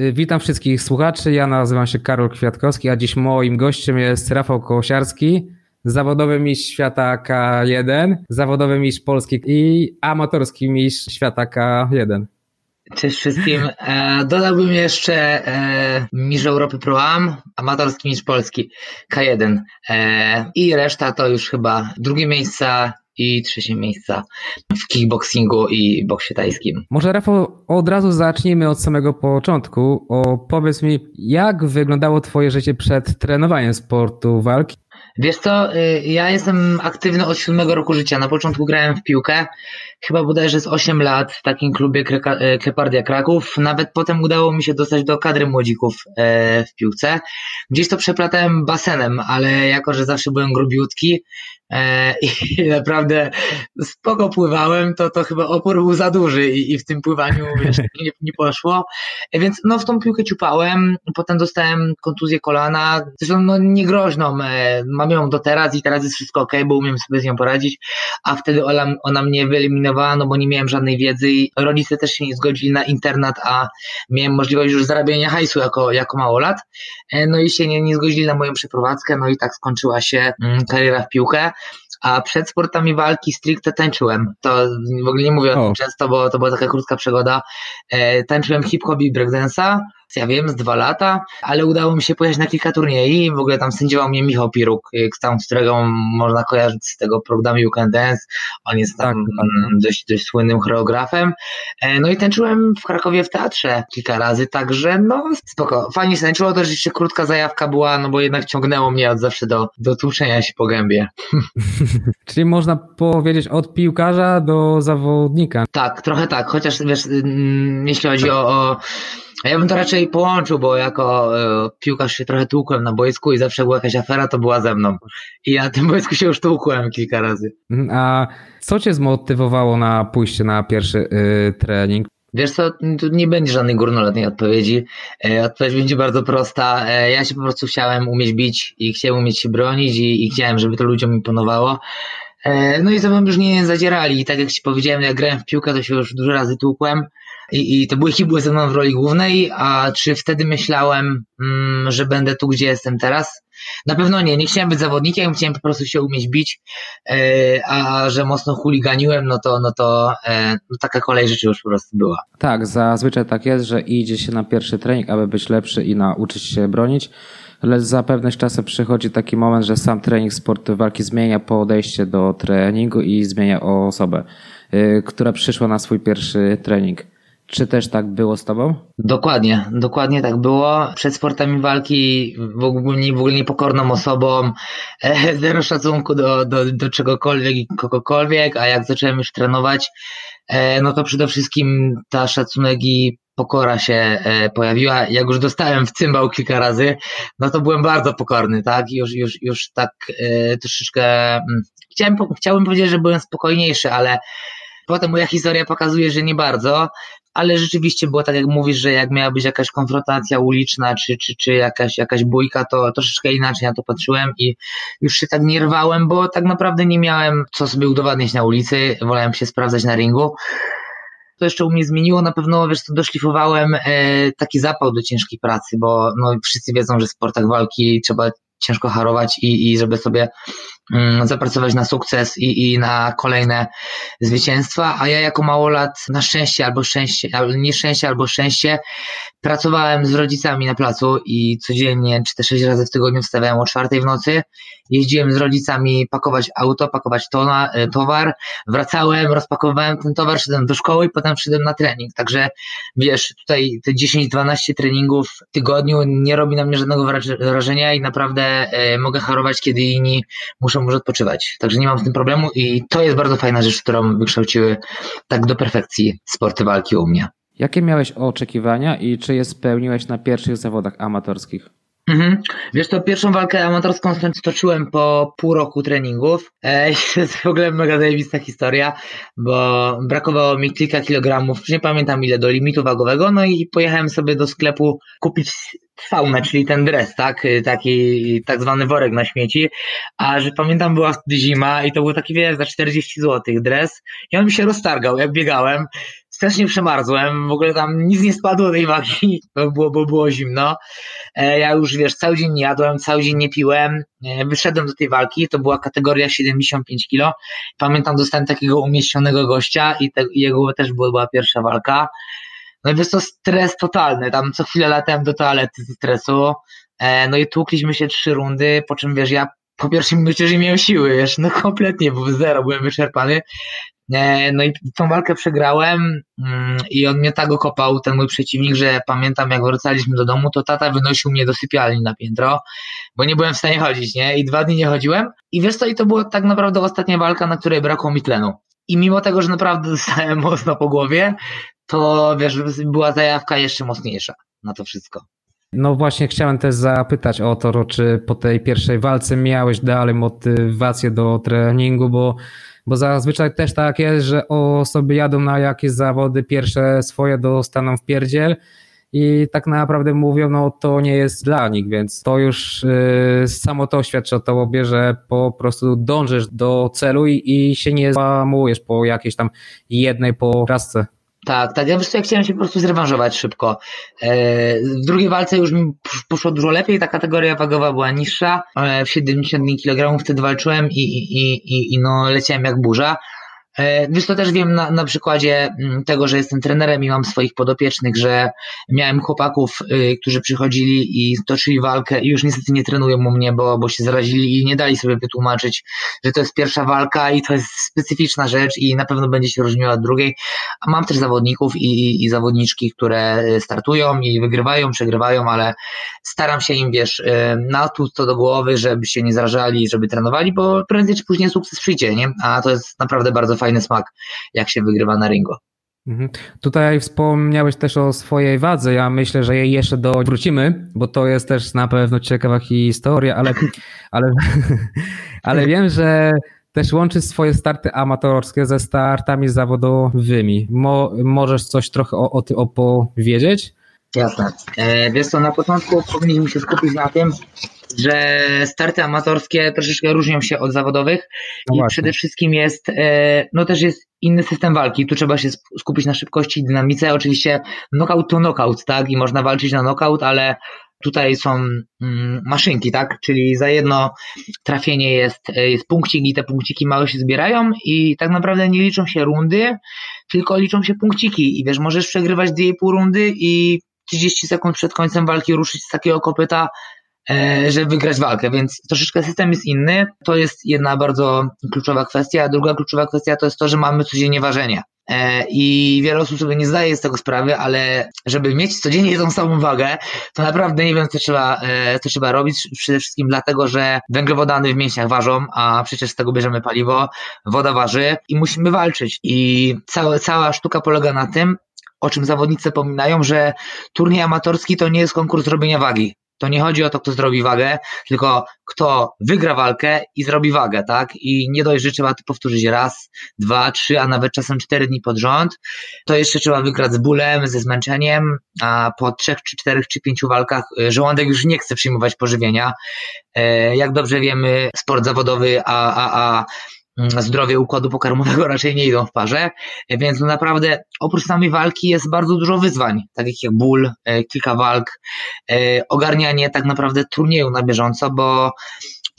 Y, witam wszystkich słuchaczy. Ja nazywam się Karol Kwiatkowski, a dziś moim gościem jest Rafał Kołosiarski, zawodowy mistrz świata K1, zawodowy mistrz Polski i amatorski mistrz świata K1. Cześć wszystkim. E, dodałbym jeszcze e, mistrz Europy Pro Am, amatorski mistrz Polski K1 e, i reszta to już chyba drugie miejsca i trzecie miejsca w kickboxingu i boksie tajskim. Może Rafał, od razu zacznijmy od samego początku. O, powiedz mi, jak wyglądało twoje życie przed trenowaniem sportu walki? Wiesz co, y, ja jestem aktywny od siódmego roku życia. Na początku grałem w piłkę, chyba bodajże z 8 lat w takim klubie y, Klepardia Kraków. Nawet potem udało mi się dostać do kadry młodzików e, w piłce. Gdzieś to przeplatałem basenem, ale jako, że zawsze byłem grubiutki, i naprawdę spoko pływałem, to, to chyba opór był za duży i, i w tym pływaniu wiesz, nie, nie poszło. E, więc no w tą piłkę ciupałem, potem dostałem kontuzję kolana, zresztą no niegroźną, e, mam ją do teraz i teraz jest wszystko ok, bo umiem sobie z nią poradzić, a wtedy ona, ona mnie wyeliminowała, no bo nie miałem żadnej wiedzy i rodzice też się nie zgodzili na internat, a miałem możliwość już zarabiania hajsu jako, jako małolat, no i się nie, nie zgodzili na moją przeprowadzkę, no i tak skończyła się mm, kariera w piłkę a przed sportami walki stricte tańczyłem. To w ogóle nie mówię o, o tym często, bo to była taka krótka przygoda. E, tańczyłem hip-hop i breakdance'a, ja wiem, z dwa lata, ale udało mi się pojechać na kilka turniejów. W ogóle tam sędziował mnie Michał Piruk, y, tam, którego można kojarzyć z tego programu You Can Dance. On jest tam tak, dość, dość słynnym choreografem. E, no i tańczyłem w Krakowie w teatrze kilka razy, także no spoko. Fajnie się tańczyło, to jeszcze krótka zajawka była, no bo jednak ciągnęło mnie od zawsze do, do tłuczenia się po gębie. Czyli można powiedzieć od piłkarza do zawodnika. Tak, trochę tak, chociaż wiesz, mm, jeśli chodzi o, o ja bym to raczej połączył, bo jako e, piłkarz się trochę tłukłem na boisku i zawsze była jakaś afera, to była ze mną. I ja na tym boisku się już tłukłem kilka razy. Mhm, a co cię zmotywowało na pójście na pierwszy y, trening? Wiesz co, tu nie będzie żadnej górnolotnej odpowiedzi. E, odpowiedź będzie bardzo prosta. E, ja się po prostu chciałem umieć bić i chciałem umieć się bronić i, i chciałem, żeby to ludziom imponowało. No i to bym już nie zadzierali. I tak jak ci powiedziałem, jak grałem w piłkę, to się już dużo razy tłukłem i, i bójki były ze mną w roli głównej, a czy wtedy myślałem, mm, że będę tu, gdzie jestem teraz? Na pewno nie, nie chciałem być zawodnikiem, chciałem po prostu się umieć bić, e, a że mocno chuliganiłem, no to, no to e, no taka kolej rzeczy już po prostu była. Tak, zazwyczaj tak jest, że idzie się na pierwszy trening, aby być lepszy i nauczyć się bronić, ale za pewne czasem przychodzi taki moment, że sam trening sportu walki zmienia podejście do treningu i zmienia osobę, e, która przyszła na swój pierwszy trening. Czy też tak było z tobą? Dokładnie, dokładnie tak było. Przed sportami walki w ogóle, w ogóle niepokorną osobą, e, zero szacunku do, do, do czegokolwiek i kogokolwiek, a jak zacząłem już trenować, e, no to przede wszystkim ta szacunek i pokora się e, pojawiła. Jak już dostałem w cymbał kilka razy, no to byłem bardzo pokorny, tak? Już, już, już tak troszeczkę, mm, chciałem, chciałbym powiedzieć, że byłem spokojniejszy, ale Potem moja historia pokazuje, że nie bardzo, ale rzeczywiście było tak, jak mówisz, że jak miała być jakaś konfrontacja uliczna, czy, czy, czy jakaś, jakaś bójka, to troszeczkę inaczej na to patrzyłem i już się tak nie rwałem, bo tak naprawdę nie miałem co sobie udowadniać na ulicy, wolałem się sprawdzać na ringu. To jeszcze u mnie zmieniło, na pewno, wiesz, to doszlifowałem e, taki zapał do ciężkiej pracy, bo no, wszyscy wiedzą, że w sportach walki trzeba ciężko harować i, i żeby sobie zapracować na sukces i, i na kolejne zwycięstwa, a ja jako małolat na szczęście albo szczęście, nieszczęście albo szczęście pracowałem z rodzicami na placu i codziennie 4-6 razy w tygodniu wstawałem o czwartej w nocy, jeździłem z rodzicami pakować auto, pakować tona, e, towar, wracałem, rozpakowałem ten towar, szedłem do szkoły i potem szedłem na trening, także wiesz, tutaj te 10-12 treningów w tygodniu nie robi na mnie żadnego wrażenia i naprawdę e, mogę harować, kiedy inni muszą już odpoczywać. Także nie mam z tym problemu i to jest bardzo fajna rzecz, którą wykształciły tak do perfekcji sporty walki u mnie. Jakie miałeś oczekiwania i czy je spełniłeś na pierwszych zawodach amatorskich? Mhm. Wiesz, to pierwszą walkę amatorską stoczyłem po pół roku treningów. E, to jest w ogóle mega zajebista historia, bo brakowało mi kilka kilogramów, nie pamiętam ile, do limitu wagowego, no i pojechałem sobie do sklepu kupić faunę, czyli ten dres, tak? Taki tak zwany worek na śmieci. A że pamiętam, była zima i to był taki, wiesz, za 40 zł dres i on mi się roztargał, jak biegałem strasznie przemarzłem, w ogóle tam nic nie spadło tej wagi, bo było, bo było zimno. E, ja już, wiesz, cały dzień nie jadłem, cały dzień nie piłem, e, wyszedłem do tej walki, to była kategoria 75 kg. Pamiętam, dostałem takiego umieśnionego gościa i te, jego też była pierwsza walka. No i wiesz, to stres totalny, tam co chwilę latałem do toalety ze stresu, e, no i tłukliśmy się trzy rundy, po czym, wiesz, ja po pierwszym minucie, że nie miałem siły, wiesz, no kompletnie, bo zero, byłem wyczerpany. E, no i tą walkę przegrałem mm, i on mnie tak okopał, ten mój przeciwnik, że pamiętam jak wracaliśmy do domu, to tata wynosił mnie do sypialni na piętro, bo nie byłem w stanie chodzić, nie? I dwa dni nie chodziłem. I wiesz co, i to była tak naprawdę ostatnia walka, na której brakło mi tlenu. I mimo tego, że naprawdę dostałem mocno po głowie, to wiesz, była zajawka jeszcze mocniejsza na to wszystko. No właśnie chciałem też zapytać o to, czy po tej pierwszej walce miałeś dalej motywację do treningu, bo, bo zazwyczaj też tak jest, że osoby jadą na jakieś zawody, pierwsze swoje dostaną w pierdziel i tak naprawdę mówią, no to nie jest dla nich, więc to już yy, samo to świadczy o tobie, że po prostu dążysz do celu i, i się nie załamujesz po jakiejś tam jednej porażce. Tak, tak. Ja wiesz ja chciałem się po prostu zrewanżować szybko. E, w drugiej walce już mi poszło dużo lepiej, ta kategoria wagowa była niższa. W 70 kg wtedy walczyłem i, i, i, i no leciałem jak burza. E, wiesz, to też wiem na, na przykładzie mm, tego, że jestem trenerem i mam swoich podopiecznych, że miałem chłopaków, y, którzy przychodzili i toczyli walkę i już niestety nie trenują u mnie, bo, bo się zarazili i nie dali sobie wytłumaczyć, że to jest pierwsza walka i to jest specyficzna rzecz i na pewno będzie się różniła od drugiej. A mam też zawodników i, i zawodniczki, które startują i wygrywają, przegrywają, ale staram się im, wiesz, y, na to do głowy, żeby się nie zrażali, żeby trenowali, bo prędzej czy później sukces przyjdzie, nie? A to jest naprawdę bardzo fajny smak, jak się wygrywa na ringo. Mhm. Tutaj wspomniałeś też o swojej wadze. Ja myślę, że jej jeszcze do wrócimy, bo to jest też na pewno ciekawa historia, ale, ale, ale wiem, że też łączysz swoje starty amatorskie ze startami zawodowymi. Mo, możesz coś trochę o, o tym opowiedzieć? Jasne. E, wiesz co, na początku powinniśmy się skupić na tym, że starty amatorskie troszeczkę różnią się od zawodowych no i właśnie. przede wszystkim jest, e, no też jest inny system walki. Tu trzeba się skupić na szybkości i dynamice. Oczywiście knockout to knockout, tak? I można walczyć na knockout, ale tutaj są mm, maszynki, tak? Czyli za jedno trafienie jest, e, jest punkcik i te punkciki małe się zbierają i tak naprawdę nie liczą się rundy, tylko liczą się punkciki i wiesz, możesz przegrywać 2,5 rundy i 30 sekund przed końcem walki ruszyć z takiego kopyta, żeby wygrać walkę, więc troszeczkę system jest inny. To jest jedna bardzo kluczowa kwestia. Druga kluczowa kwestia to jest to, że mamy codziennie ważenie. E, I wiele osób sobie nie zdaje z tego sprawy, ale żeby mieć codziennie tą samą wagę, to naprawdę nie wiem, co trzeba, e, co trzeba robić. Przede wszystkim dlatego, że węglowodany w mięśniach ważą, a przecież z tego bierzemy paliwo, woda waży i musimy walczyć. I cała, cała sztuka polega na tym, o czym zawodnicy zapominają, że turniej amatorski to nie jest konkurs robienia wagi. To nie chodzi o to, kto zrobi wagę, tylko kto wygra walkę i zrobi wagę, tak? I nie dość, że trzeba to powtórzyć raz, dwa, trzy, a nawet czasem cztery dni pod rząd, to jeszcze trzeba wygrać z bólem, ze zmęczeniem, a po trzech, czy czterech, czy pięciu walkach y, żołądek już nie chce przyjmować pożywienia. E, jak dobrze wiemy, sport zawodowy, a, a, a zdrowie układu pokarmowego raczej nie idą w parze, więc no naprawdę oprócz samej walki jest bardzo dużo wyzwań, takich jak ból, e, kilka walk, e, ogarnianie tak naprawdę turnieju na bieżąco, bo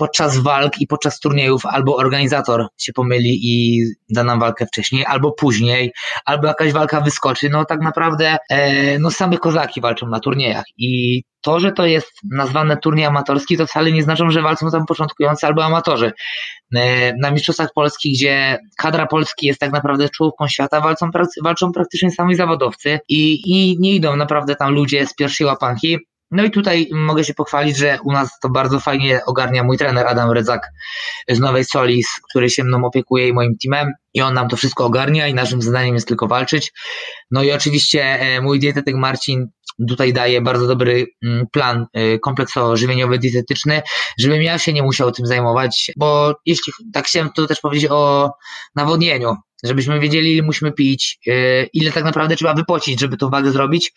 podczas walk i podczas turniejów albo organizator się pomyli i da nam walkę wcześniej, albo później, albo jakaś walka wyskoczy. No tak naprawdę e, no same kozaki walczą na turniejach i to, że to jest nazwane turniej amatorski, to wcale nie znaczy, że walczą tam początkujący albo amatorzy. Na Mistrzostwach Polskich, gdzie kadra Polski jest tak naprawdę czołówką świata, walczą, walczą praktycznie sami zawodowcy i, i nie idą naprawdę tam ludzie z pierwszej łapanki, no i tutaj mogę się pochwalić, że u nas to bardzo fajnie ogarnia mój trener Adam Rydzak z Nowej Solis, który się mną opiekuje i moim teamem i on nam to wszystko ogarnia i naszym zadaniem jest tylko walczyć. No i oczywiście e, mój dietetyk Marcin tutaj daje bardzo dobry mm, plan y, kompleksowo-żywieniowy, dietetyczny, żebym ja się nie musiał tym zajmować, bo jeśli tak chciałem tu też powiedzieć o nawodnieniu, żebyśmy wiedzieli, ile musimy pić, y, ile tak naprawdę trzeba wypocić, żeby tą wagę zrobić,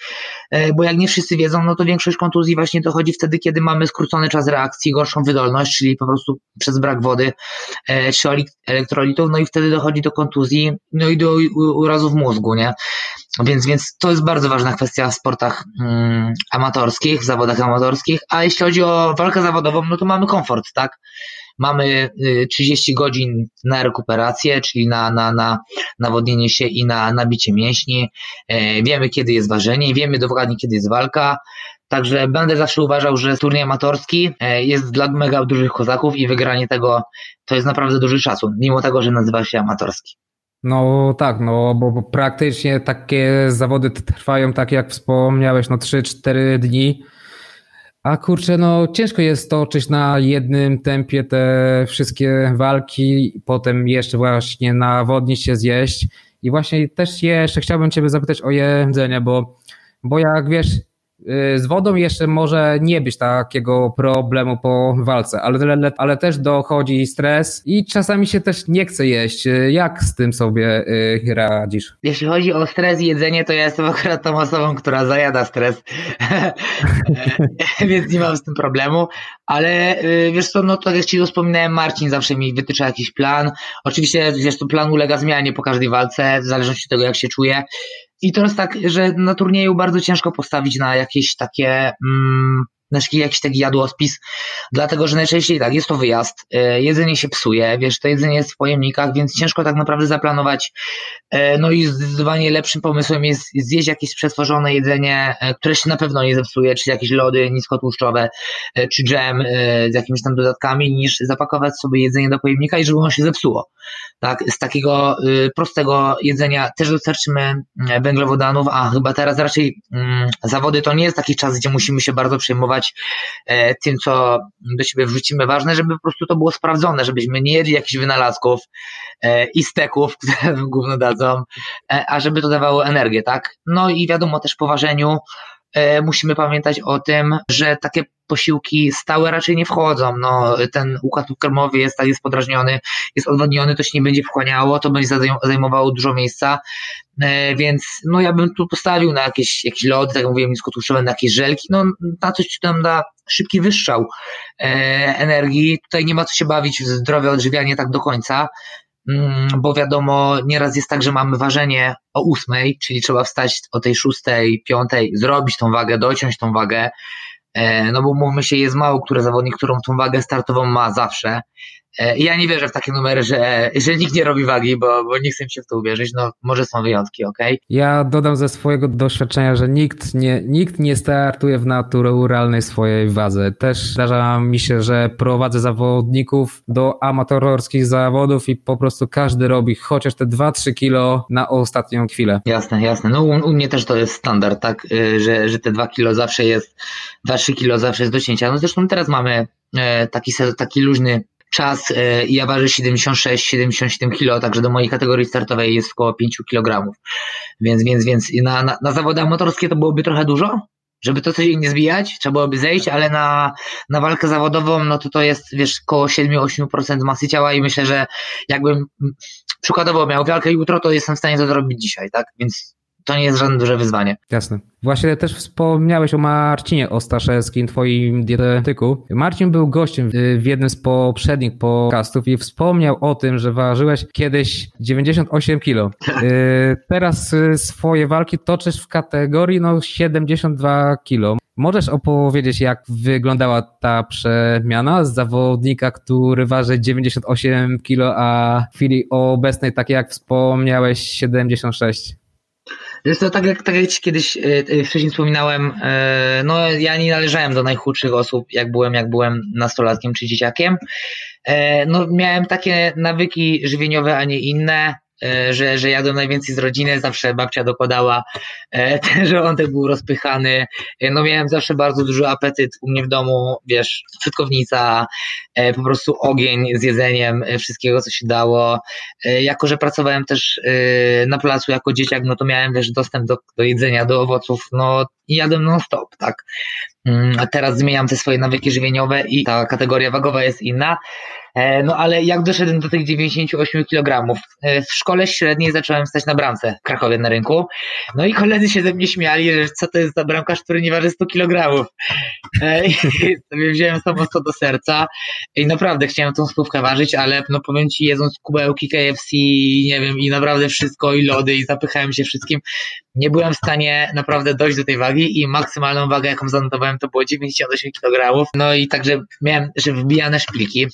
y, bo jak nie wszyscy wiedzą, no to większość kontuzji właśnie dochodzi wtedy, kiedy mamy skrócony czas reakcji, gorszą wydolność, czyli po prostu przez brak wody y, czy elektrolitów, no i wtedy dochodzi do kontuzji, no i do urazów mózgu, nie? Więc, więc to jest bardzo ważna kwestia w sportach mm, amatorskich, w zawodach amatorskich, a jeśli chodzi o walkę zawodową, no to mamy komfort, tak? Mamy 30 y, godzin na rekuperację, czyli na, na, na nawodnienie się i na nabicie mięśni. E, wiemy, kiedy jest ważenie, wiemy dokładnie, kiedy jest walka. Także będę zawsze uważał, że turniej amatorski e, jest dla mega dużych kozaków i wygranie tego to jest naprawdę duży szacun, mimo tego, że nazywa się amatorski. No tak, no bo praktycznie takie zawody trwają, tak jak wspomniałeś, no 3-4 dni. A kurczę, no ciężko jest toczyć na jednym tempie te wszystkie walki, potem jeszcze właśnie nawodnić się, zjeść. I właśnie też jeszcze chciałbym Ciebie zapytać o jedzenie, bo, bo jak wiesz, z wodą jeszcze może nie być takiego problemu po walce, ale, ale też dochodzi stres i czasami się też nie chce jeść. Y, jak z tym sobie y, radzisz? Jeśli chodzi o stres i jedzenie, to ja jestem akurat tą osobą, która zajada stres, więc nie mam z tym problemu, ale wiesz co, no tak jak Ci wspominałem, Marcin zawsze mi wytycza jakiś plan. Oczywiście, wiesz, to plan ulega zmianie po każdej walce, w zależności od tego, jak się czuję. I to jest tak, że na turnieju bardzo ciężko postawić na jakieś takie, mm, na jakiś taki jadłospis, dlatego że najczęściej tak, jest to wyjazd, e, jedzenie się psuje, wiesz, to jedzenie jest w pojemnikach, więc ciężko tak naprawdę zaplanować. E, no i zdecydowanie lepszym pomysłem jest zjeść jakieś przetworzone jedzenie, e, które się na pewno nie zepsuje, czy jakieś lody niskotłuszczowe, czy dżem z jakimiś tam dodatkami, niż zapakować sobie jedzenie do pojemnika i żeby ono się zepsuło tak, z takiego y, prostego jedzenia też dostarczymy węglowodanów, a chyba teraz raczej mm, zawody to nie jest taki czas, gdzie musimy się bardzo przejmować e, tym, co do siebie wrzucimy. Ważne, żeby po prostu to było sprawdzone, żebyśmy nie jedli jakichś wynalazków e, i steków, które gówno dadzą, e, a żeby to dawało energię, tak? No i wiadomo też po ważeniu E, musimy pamiętać o tym, że takie posiłki stałe raczej nie wchodzą. No, ten układ pokarmowy jest, tak jest podrażniony, jest odwodniony, to się nie będzie wchłaniało, to będzie zajmowało dużo miejsca, e, więc no ja bym tu postawił na jakieś, jakieś lody, tak jak mówiłem, niskotłuszczowe, na jakieś żelki, no na coś, co nam da szybki wystrzał e, energii. Tutaj nie ma co się bawić w zdrowe odżywianie tak do końca, bo wiadomo, nieraz jest tak, że mamy ważenie o ósmej, czyli trzeba wstać o tej szóstej, piątej, zrobić tą wagę, dociąć tą wagę, e, no bo mówmy się, jest mało który zawodnik, którą tą wagę startową ma zawsze, ja nie wierzę w takie numery, że, że nikt nie robi wagi, bo, bo nie chcę się w to uwierzyć. No, może są wyjątki, ok? Ja dodam ze swojego doświadczenia, że nikt nie, nikt nie startuje w naturalnej swojej wadze. Też zdarza mi się, że prowadzę zawodników do amatorskich zawodów i po prostu każdy robi chociaż te 2-3 kilo na ostatnią chwilę. Jasne, jasne. No u, u, mnie też to jest standard, tak? Y, że, że te 2 kilo zawsze jest, 2-3 kilo zawsze jest do cięcia. No zresztą teraz mamy e, taki, taki luźny czas e, ja ważę 76-77 kg, także do mojej kategorii startowej jest około 5 kg. Więc, więc, więc na, na, na zawody amatorskie to byłoby trochę dużo, żeby to coś nie zbijać, trzeba byłoby zejść, ale na, na walkę zawodową, no to to jest, wiesz, około 7-8% masy ciała i myślę, że jakbym przykładowo miał walkę jutro, to jestem w stanie to zrobić dzisiaj, tak? Więc to nie jest żadne duże wyzwanie. Jasne. Właśnie też wspomniałeś o Marcinie Ostaszewskim, twoim dietetyku. Marcin był gościem w jednym z poprzednich podcastów i wspomniał o tym, że ważyłeś kiedyś 98 kilo. Y, teraz y, swoje walki toczysz w kategorii no 72 kilo. Możesz opowiedzieć, jak wyglądała ta przemiana z zawodnika, który waży 98 kilo, a w chwili obecnej, tak jak wspomniałeś, 76? Wiesz to tak jak, tak jak kiedyś yy, wcześniej wspominałem, yy, no ja nie należałem do najchudszych osób, jak byłem, jak byłem nastolatkiem czy dzieciakiem. No miałem takie nawyki żywieniowe, a nie inne. E, że, że jadłem najwięcej z rodziny, zawsze babcia dokładała, e, ten żołądek był rozpychany, e, no miałem zawsze bardzo duży apetyt u mnie w domu, wiesz, szytkownica, po prostu ogień z jedzeniem wszystkiego, co się dało. Jako, że pracowałem też na placu jako dzieciak, no to miałem, wiesz, dostęp do, do jedzenia, do owoców, no i jadłem non-stop, tak. Mm, a teraz zmieniam te swoje nawyki żywieniowe i ta kategoria wagowa jest inna. E, no ale jak doszedłem do tych 98 kg? E, w szkole średniej zacząłem stać na bramce w Krakowie na rynku. No i koledzy się ze mnie śmiali, że co to jest za bramkarz, który nie waży 100 kg. E, I sobie wziąłem to mocno do serca i naprawdę chciałem tą stówkę ważyć, ale no powiem Ci, jedząc kubełki KFC, nie wiem, i naprawdę wszystko, i lody, i zapychałem się wszystkim, nie byłem w stanie naprawdę dojść do tej wagi i maksymalną wagę, jaką zanotowałem, to było 98 kg. No i także miałem, że wbijane szpilki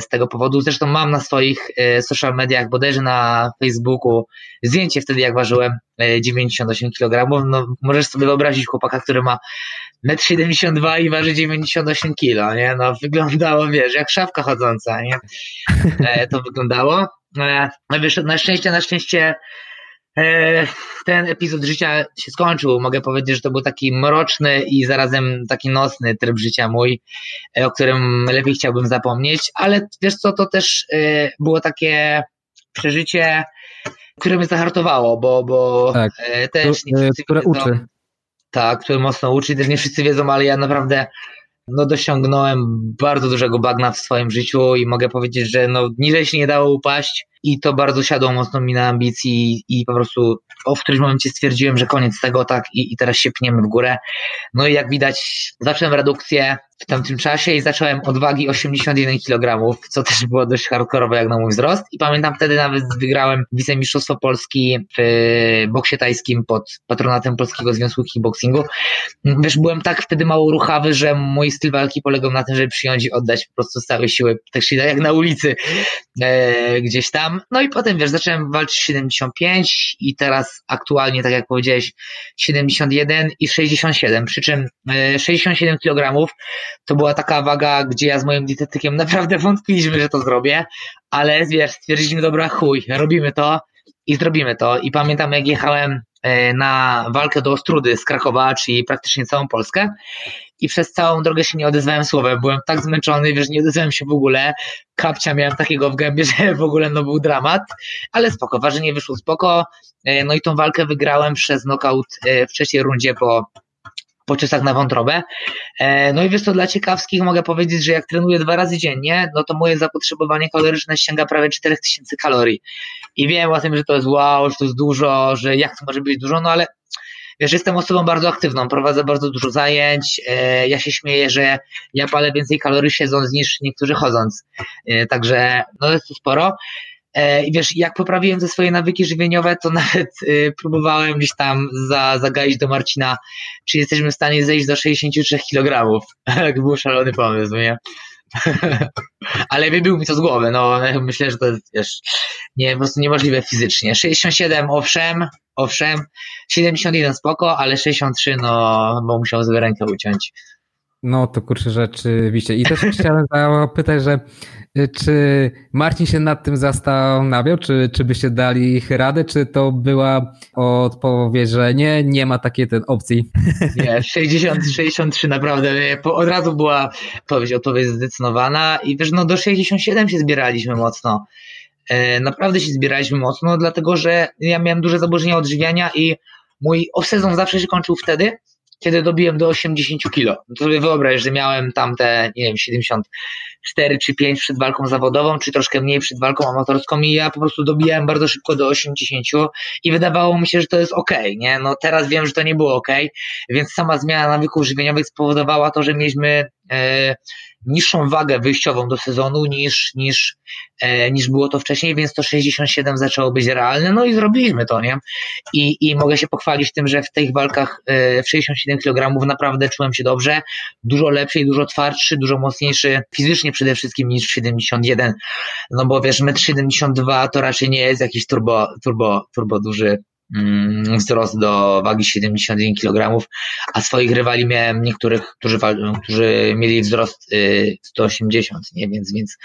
z tego powodu. Zresztą mam na swoich e, social mediach, bodajże na Facebooku, zdjęcie wtedy, jak ważyłem 98 e, kg. No, możesz sobie wyobrazić chłopaka, który ma 1,72 m i waży 98 kg, nie? No, wyglądało, wiesz, jak szafka chodząca, nie? E, to wyglądało. No, na szczęście, na szczęście ten epizod życia się skończył. Mogę powiedzieć, że to był taki mroczny i zarazem taki nocny tryb życia mój, e, o którym lepiej chciałbym zapomnieć, ale wiesz co, to też e, było takie przeżycie, które mnie zahartowało, bo, bo tak. też nie wszyscy które wiedzą, uczy. Tak, które mocno uczy, też nie wszyscy wiedzą, ale ja naprawdę no dosiągnąłem bardzo dużego bagna w swoim życiu i mogę powiedzieć, że no niżej się nie dało upaść i to bardzo siadło mocno mi na ambicji i po prostu o, w którymś momencie stwierdziłem, że koniec tego, tak, i, i teraz się pniemy w górę. No i jak widać, zacząłem redukcję w tamtym czasie i zacząłem od wagi 81 kg, co też było dość hardkorowe jak na mój wzrost. I pamiętam wtedy nawet wygrałem wicemistrzostwo Polski w boksie tajskim pod patronatem Polskiego Związku Kickboxingu. Wiesz, byłem tak wtedy mało ruchawy, że mój styl walki polegał na tym, żeby przyjąć i oddać po prostu całe siły, tak się da jak na ulicy e, gdzieś tam. No i potem, wiesz, zacząłem walczyć 75 i teraz aktualnie, tak jak powiedziałeś, 71 i 67, przy czym e, 67 kg to była taka waga, gdzie ja z moim dietetykiem naprawdę wątpiliśmy, że to zrobię, ale wiesz, stwierdziliśmy, dobra, chuj, robimy to i zrobimy to. I pamiętam, jak jechałem e, na walkę do Ostrudy z Krakowa, czyli praktycznie całą Polskę i przez całą drogę się nie odezwałem słowem. Byłem tak zmęczony, wiesz, nie odezwałem się w ogóle. Kapcia miałem takiego w gębie, że w ogóle no był dramat, ale spoko, ważenie wyszło spoko. E, no i tą walkę wygrałem przez knockout e, w trzeciej rundzie po po ciosach na wątrobę. E, no i wiesz co, dla ciekawskich mogę powiedzieć, że jak trenuję dwa razy dziennie, no to moje zapotrzebowanie kaloryczne sięga prawie 4000 kalorii. I wiem o tym, że to jest wow, że to jest dużo, że jak to może być dużo, no ale wiesz, jestem osobą bardzo aktywną, prowadzę bardzo dużo zajęć, e, ja się śmieję, że ja palę więcej kalorii siedząc niż niektórzy chodząc, e, także no jest to sporo. E, I wiesz, jak poprawiłem te swoje nawyki żywieniowe, to nawet y, próbowałem gdzieś tam za, zagaić do Marcina, czy jesteśmy w stanie zejść do 63 kg. Jak był szalony pomysł, nie? Ale wybił mi to z głowy, no myślę, że to jest wiesz, nie, po prostu niemożliwe fizycznie. 67 owszem, owszem, 71 spoko, ale 63 no, bo musiał sobie rękę uciąć. No to kurczę rzeczywiście. I też chciałem zapytać, że y, czy Marcin się nad tym zastanawiał, czy, czy byście dali ich radę, czy to była odpowiedź, że nie, nie ma takiej ten opcji? Nie, 60, 63 naprawdę od razu była odpowiedź, odpowiedź zdecydowana i wiesz, no do 67 się zbieraliśmy mocno. E, naprawdę się zbieraliśmy mocno, dlatego że ja miałem duże zaburzenia odżywiania i mój off-sezon zawsze się kończył wtedy, kiedy dobiłem do 80 kilo. No to sobie wyobraź, że miałem tam te, nie wiem, 74 czy 5 przed walką zawodową, czy troszkę mniej przed walką amatorską i ja po prostu dobijałem bardzo szybko do 80 i wydawało mi się, że to jest ok, nie? No teraz wiem, że to nie było ok, więc sama zmiana nawyków żywieniowych spowodowała to, że mieliśmy e, niższą wagę wyjściową do sezonu niż, niż, e, niż było to wcześniej, więc to 67 zaczęło być realne, no i zrobiliśmy to, nie? I, i mogę się pochwalić tym, że w tych walkach e, w 67 kg naprawdę czułem się dobrze, dużo lepszy dużo twardszy, dużo mocniejszy fizycznie przede wszystkim niż w 71, no bo wiesz, 1,72 m to raczej nie jest jakiś turbo, turbo, turbo duży wzrost do wagi 71 kg, a swoich rywali miałem niektórych, którzy, którzy mieli wzrost 180, y, nie? Więc, więc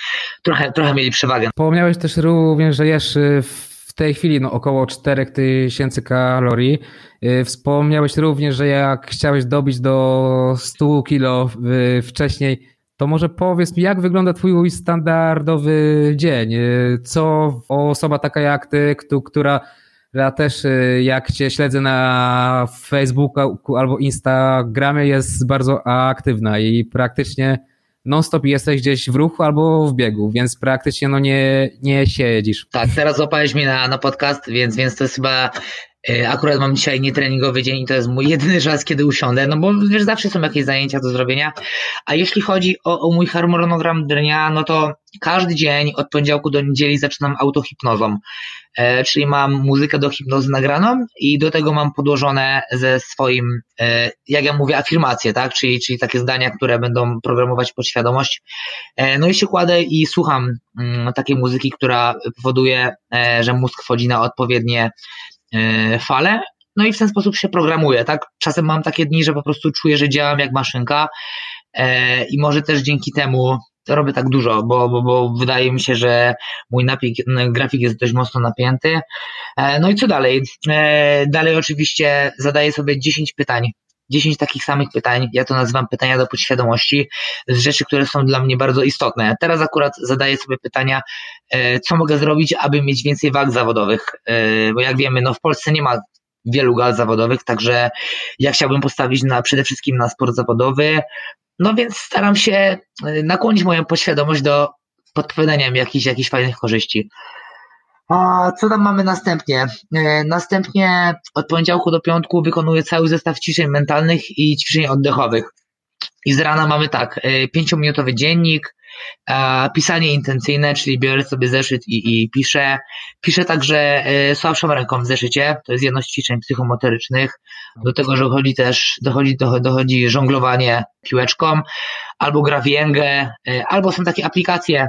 trochę, trochę mieli przewagę. Wspomniałeś też również, że jesz y, w tej chwili no, około 4000 kalorii. Y, wspomniałeś również, że jak chciałeś dobić do 100 kg wcześniej, to może powiedz mi, jak wygląda Twój standardowy dzień? Co osoba taka jak Ty, która Ja też y, jak cię śledzę na Facebooku albo Instagramie jest bardzo aktywna i praktycznie non-stop jesteś gdzieś w ruchu albo w biegu, więc praktycznie no nie, nie siedzisz. Tak, teraz złapałeś mnie na, na podcast, więc, więc to jest chyba akurat mam dzisiaj nietreningowy dzień i to jest mój jedyny czas, kiedy usiądę, no bo wiesz, zawsze są jakieś zajęcia do zrobienia. A jeśli chodzi o, o mój harmonogram dnia, no to każdy dzień od poniedziałku do niedzieli zaczynam autohipnozą. E, czyli mam muzykę do hipnozy nagraną i do tego mam podłożone ze swoim, e, jak ja mówię, afirmacje, tak? Czyli, czyli takie zdania, które będą programować podświadomość. E, no i się kładę i słucham mm, takiej muzyki, która powoduje, e, że mózg wchodzi na odpowiednie E, fale, no i w ten sposób się programuje, tak? Czasem mam takie dni, że po prostu czuję, że działam jak maszynka e, i może też dzięki temu robię tak dużo, bo, bo, bo wydaje mi się, że mój napik, grafik jest dość mocno napięty. E, no i co dalej? Dalej oczywiście zadaję sobie 10 pytań 10 takich samych pytań, ja to nazywam pytania do podświadomości, z rzeczy, które są dla mnie bardzo istotne. Teraz akurat zadaję sobie pytania, e, co mogę zrobić, aby mieć więcej walk zawodowych, e, bo jak wiemy, no w Polsce nie ma wielu gal zawodowych, także ja chciałbym postawić na, przede wszystkim na sport zawodowy, no więc staram się e, nakłonić moją podświadomość do podpowiadania mi jakichś, jakichś fajnych korzyści. A co tam mamy następnie? E, następnie od poniedziałku do piątku wykonuję cały zestaw ćwiczeń mentalnych i ćwiczeń oddechowych. I z rana mamy tak, e, pięciominutowy dziennik, pisanie intencyjne, czyli biorę sobie zeszyt i, i piszę. Piszę także e, słabszą ręką w zeszycie, to jest jedno z ćwiczeń psychomotorycznych. Do tego dochodzi też, dochodzi, dochodzi żonglowanie piłeczką, albo gra w jęgę, albo są takie aplikacje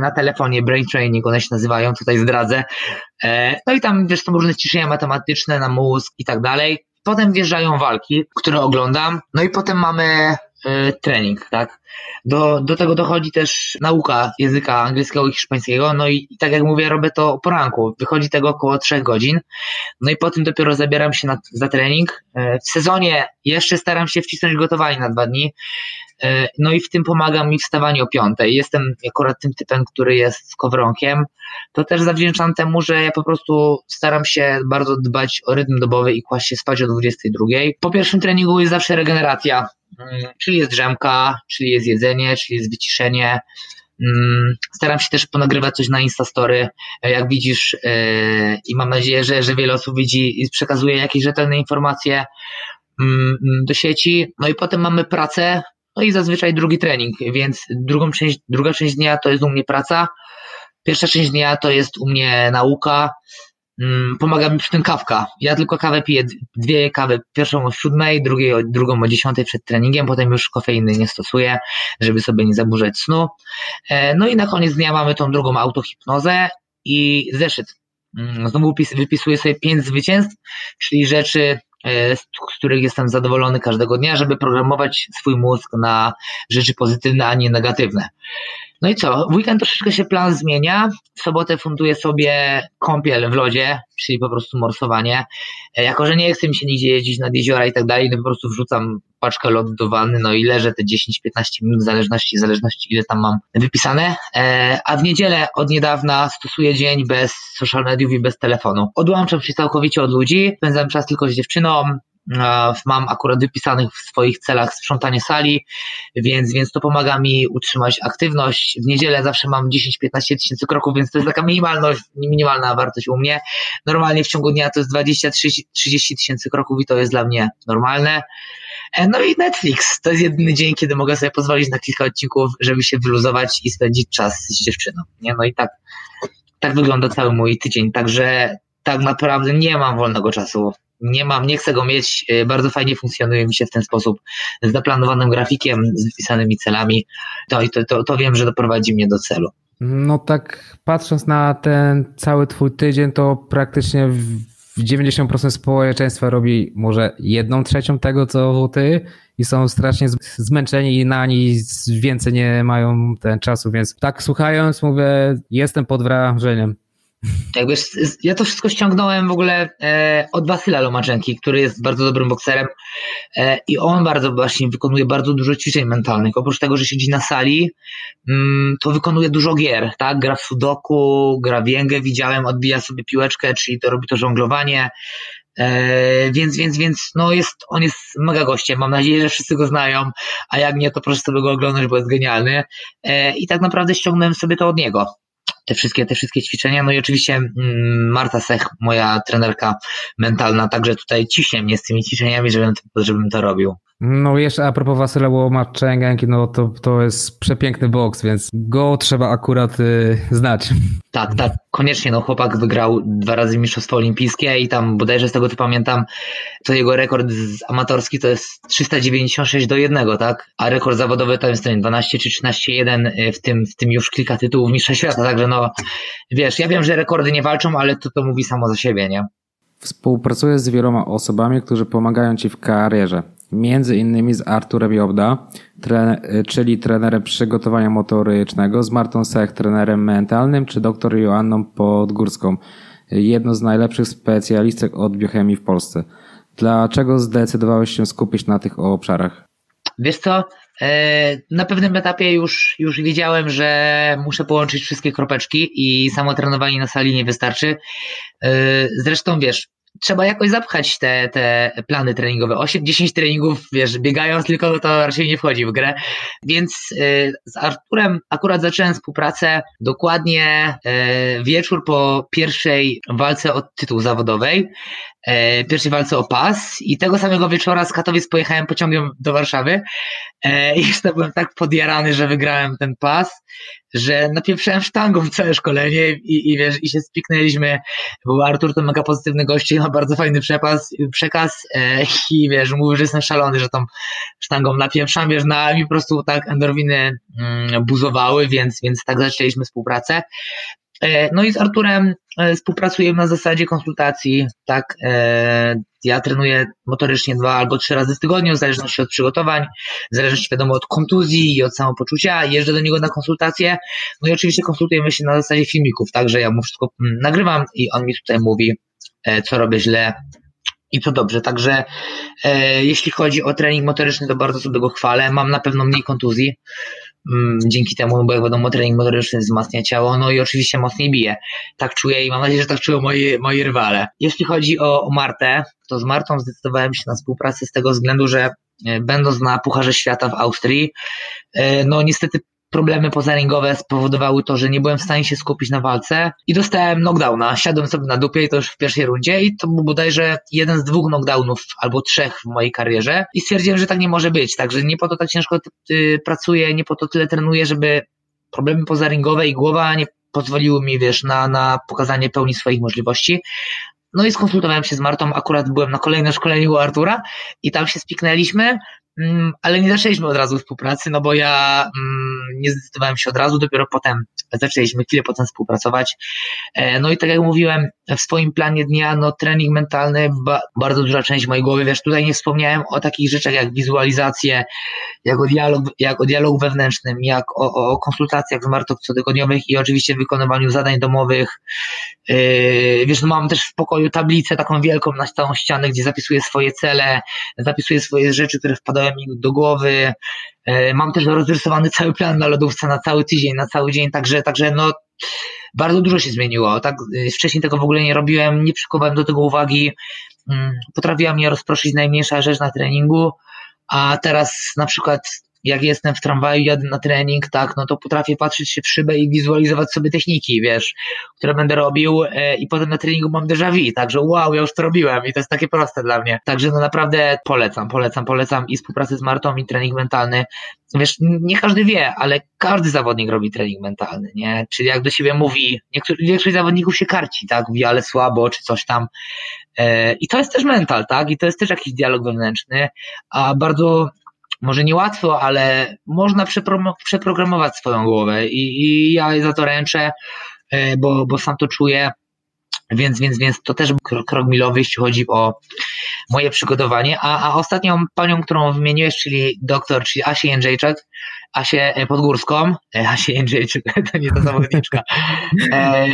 na telefonie, Brain Training, one się nazywają, tutaj zdradzę. E, no i tam, wiesz, są różne ćwiczenia matematyczne na mózg i tak dalej. Potem wjeżdżają walki, które oglądam, no i potem mamy e, trening, tak. Do, do tego dochodzi też nauka języka angielskiego i hiszpańskiego, no i, i tak jak mówię, robię to o poranku. Wychodzi tego około 3 godzin, no i potem dopiero zabieram się na, za trening. W sezonie jeszcze staram się wcisnąć gotowanie na dwa dni, E, no i w tym pomaga mi wstawanie o piątej. Jestem akurat tym typem, który jest skowronkiem. To też zawdzięczam temu, że ja po prostu staram się bardzo dbać o rytm dobowy i kłaść się spać o 22. Po pierwszym treningu jest zawsze regeneracja, mm, czyli jest drzemka, czyli jest jedzenie, czyli jest wyciszenie. Mm, staram się też ponagrywać coś na Instastory, e, jak widzisz, e, i mam nadzieję, że, że wiele osób widzi i przekazuje jakieś rzetelne informacje mm, do sieci. No i potem mamy pracę, no i zazwyczaj drugi trening, więc drugą część, druga część dnia to jest u mnie praca, pierwsza część dnia to jest u mnie nauka, mm, pomaga mi przy tym kawka. Ja tylko kawę piję, dwie kawy, pierwszą o siódmej, drugiej, drugą o dziesiątej przed treningiem, potem już kofeiny nie stosuję, żeby sobie nie zaburzać snu. E, no i na koniec dnia mamy tą drugą autohipnozę i zeszyt. Mm, znowu wypisuję sobie pięć zwycięstw, czyli rzeczy, z których jestem zadowolony każdego dnia, żeby programować swój mózg na rzeczy pozytywne, a nie negatywne. No i co? W weekend troszeczkę się plan zmienia. W sobotę funduję sobie kąpiel w lodzie, czyli po prostu morsowanie. E, jako, że nie chcę mi się nigdzie jeździć nad jeziora i tak dalej, to po prostu wrzucam paczkę lodu do wanny, no i leżę te 10-15 minut w zależności, w zależności ile tam mam wypisane. E, a w niedzielę od niedawna stosuję dzień bez social mediów i bez telefonu. Odłączam się całkowicie od ludzi, spędzam czas tylko z dziewczyną, Mam akurat wypisanych w swoich celach sprzątanie sali, więc, więc to pomaga mi utrzymać aktywność. W niedzielę zawsze mam 10-15 tysięcy kroków, więc to jest taka minimalność, minimalna wartość u mnie. Normalnie w ciągu dnia to jest 20-30 tysięcy kroków i to jest dla mnie normalne. E, no i Netflix. To jest jedyny dzień, kiedy mogę sobie pozwolić na kilka odcinków, żeby się wyluzować i spędzić czas z dziewczyną. Nie? No i tak, tak wygląda cały mój tydzień. Także tak naprawdę nie mam wolnego czasu nie mam, nie chcę go mieć, e, bardzo fajnie funkcjonuje mi się w ten sposób z zaplanowanym grafikiem, z wypisanymi celami, to, to, to, to wiem, że doprowadzi mnie do celu. No tak patrząc na ten cały twój tydzień, to praktycznie w 90% społeczeństwa robi może jedną trzecią tego, co ty i są strasznie zmęczeni i na nic więcej nie mają ten czasu, więc tak słuchając mówię, jestem pod wrażeniem. Jakby, ja to wszystko ściągnąłem w ogóle e, od Wasyla Lomaczenki, który jest bardzo dobrym bokserem e, i on bardzo właśnie wykonuje bardzo dużo ćwiczeń mentalnych. Oprócz tego, że siedzi na sali, mm, to wykonuje dużo gier, tak? Gra w sudoku, gra w jęgę, widziałem, odbija sobie piłeczkę, czyli to robi to żonglowanie, E, więc, więc, więc, no jest, on jest mega gościem. Mam nadzieję, że wszyscy go znają, a jak nie, to proszę sobie go oglądać, bo jest genialny. I tak naprawdę ściągnąłem sobie to od niego te wszystkie, te wszystkie ćwiczenia. No i oczywiście mm, Marta Sech, moja trenerka mentalna, także tutaj ciśnie mnie z tymi ćwiczeniami, żebym, żebym to robił. No jeszcze a propos Wasyla Łomaczenki, no to, to jest przepiękny boks, więc go trzeba akurat y, znać. Tak, tak, koniecznie, no chłopak wygrał dwa razy Mistrzostwo Olimpijskie i tam bodajże z tego co pamiętam, to jego rekord amatorski to jest 396 do 1, tak? A rekord zawodowy to jest ten 12 czy 13-1, y, w tym, w tym już kilka tytułów Mistrza Świata, także no wiesz, ja wiem, że rekordy nie walczą, ale to to mówi samo za siebie, nie? Współpracuję z wieloma osobami, którzy pomagają Ci w karierze między innymi z Arturem Jobda, czyli trenerem przygotowania motorycznego, z Martą Sech, trenerem mentalnym, czy dr Joanną Podgórską, jedną z najlepszych specjalistek od biochemii w Polsce. Dlaczego zdecydowałeś się skupić na tych obszarach? Wiesz co, e, na pewnym etapie już, już wiedziałem, że muszę połączyć wszystkie kropeczki i samo trenowanie na sali nie wystarczy. E, zresztą wiesz, trzeba jakoś zapchać te, te plany treningowe. 8-10 treningów, wiesz, biegając tylko to raczej nie wchodzi w grę. Więc y, z Arturem akurat zacząłem współpracę dokładnie y, wieczór po pierwszej walce o tytuł zawodowej, pierwszej walce o pas i tego samego wieczora z Katowic pojechałem pociągiem do Warszawy i już byłem tak podjarany, że wygrałem ten pas że napieprzałem sztangą całe szkolenie i, i wiesz, i się spiknęliśmy, bo Artur to mega pozytywny gość, ma bardzo fajny przepas, przekaz e, i wiesz, mówił, że jestem szalony, że tą sztangą napieprzam, wiesz, na mi po prostu tak endorwiny mm, buzowały, więc, więc tak zaczęliśmy współpracę. E, no i z Arturem e, współpracujemy na zasadzie konsultacji, tak, e, ja trenuję motorycznie dwa albo trzy razy w tygodniu, w zależności od przygotowań, w zależności wiadomo od kontuzji i od samopoczucia. Jeżdżę do niego na konsultacje. No i oczywiście konsultujemy się na zasadzie filmików, także ja mu wszystko mm, nagrywam i on mi tutaj mówi, co robię źle, i to dobrze. Także e, jeśli chodzi o trening motoryczny, to bardzo sobie go chwalę. Mam na pewno mniej kontuzji. Mm, dzięki temu, bo jak wiadomo, trening motoryczny wzmacnia ciało, no i oczywiście mocniej bije. Tak czuję i mam nadzieję, że tak czują moi, moi rywale. Jeśli chodzi o, o Martę, to z Martą zdecydowałem się na współpracę z tego względu, że e, będąc na Pucharze Świata w Austrii, e, no niestety problemy pozaringowe spowodowały to, że nie byłem w stanie się skupić na walce i dostałem knockdowna. Siadłem sobie na dupie i to już w pierwszej rundzie i to był bodajże jeden z dwóch knockdownów albo trzech w mojej karierze i stwierdziłem, że tak nie może być. Także nie po to tak ciężko y, pracuję, nie po to tyle trenuję, żeby problemy pozaringowe i głowa nie pozwoliły mi, wiesz, na, na pokazanie pełni swoich możliwości. No i skonsultowałem się z Martą, akurat byłem na kolejnym szkoleniu u Artura i tam się spiknęliśmy. Mm, ale nie zaczęliśmy od razu współpracy, no bo ja mm, nie zdecydowałem się od razu, dopiero potem zaczęliśmy chwilę potem współpracować. E, no i tak jak mówiłem, w swoim planie dnia, no trening mentalny, bardzo duża część mojej głowy, wiesz, tutaj nie wspomniałem o takich rzeczach jak wizualizacje, jak o, dialog, jak o dialogu wewnętrznym, jak o, o konsultacjach z Martą cotygodniowych i oczywiście wykonywaniu zadań domowych. E, wiesz, no mam też w pokoju tablicę taką wielką na całą ścianę, gdzie zapisuję swoje cele, zapisuję swoje rzeczy, które wpadają mi do głowy, E, mam też rozrysowany cały plan na lodówce na cały tydzień, na cały dzień, także, także no bardzo dużo się zmieniło. Tak, e, wcześniej tego w ogóle nie robiłem, nie przykuwałem do tego uwagi. Mm, potrafiła mnie rozproszyć najmniejsza rzecz na treningu, a teraz na przykład jak jestem w tramwaju, jadę na trening, tak, no to potrafię patrzeć się w szybę i wizualizować sobie techniki, wiesz, które będę robił e, i potem na treningu mam déjà vu, także wow, ja już to robiłem i to jest takie proste dla mnie. Także no naprawdę polecam, polecam, polecam i współpracę z Martą i trening mentalny. Wiesz, nie każdy wie, ale każdy zawodnik robi trening mentalny, nie? Czyli jak do siebie mówi, niektórzy, większość zawodników się karci, tak, mówi, ale słabo, czy coś tam. E, I to jest też mental, tak? I to jest też jakiś dialog wewnętrzny, a bardzo może niełatwo, ale można przeprogramować swoją głowę i, i ja za to ręczę, e, bo, bo sam to czuję. Więc, więc, więc to też był krok milowy, jeśli chodzi o moje przygotowanie. A, a ostatnią panią, którą wymieniłeś, czyli doktor, czyli Asię Jędrzejczak, Asię Podgórską, e, Asię Jędrzejczyk, to nie ta zawodniczka. E,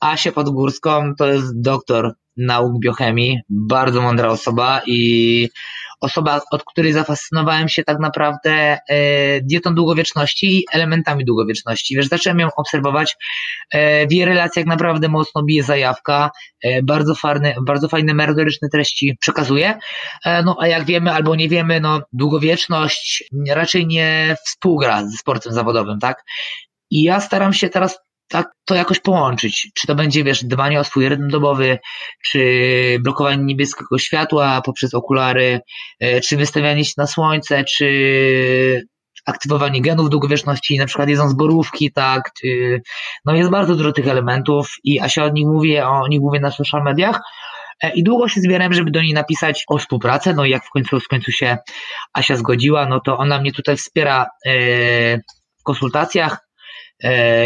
Asię Podgórską to jest doktor nauk biochemii, bardzo mądra osoba i osoba, od której zafascynowałem się tak naprawdę e, dietą długowieczności i elementami długowieczności. Wiesz, zacząłem ją obserwować. E, w jej relacjach naprawdę mocno bije zajawka, e, bardzo, fajne, bardzo fajne merytoryczne treści przekazuje. No a jak wiemy albo nie wiemy, no długowieczność raczej nie współgra ze sportem zawodowym, tak? I ja staram się teraz tak to jakoś połączyć. Czy to będzie, wiesz, dbanie o swój rytm dobowy, czy blokowanie niebieskiego światła poprzez okulary, e, czy wystawianie się na słońce, czy aktywowanie genów długowieczności, na przykład jedząc borówki, tak, no jest bardzo dużo tych elementów i Asia o nich mówię, o nich mówię na social mediach, e, i długo się zbierałem, żeby do niej napisać o współpracę. No i jak w końcu, w końcu się Asia zgodziła, no to ona mnie tutaj wspiera e, w konsultacjach,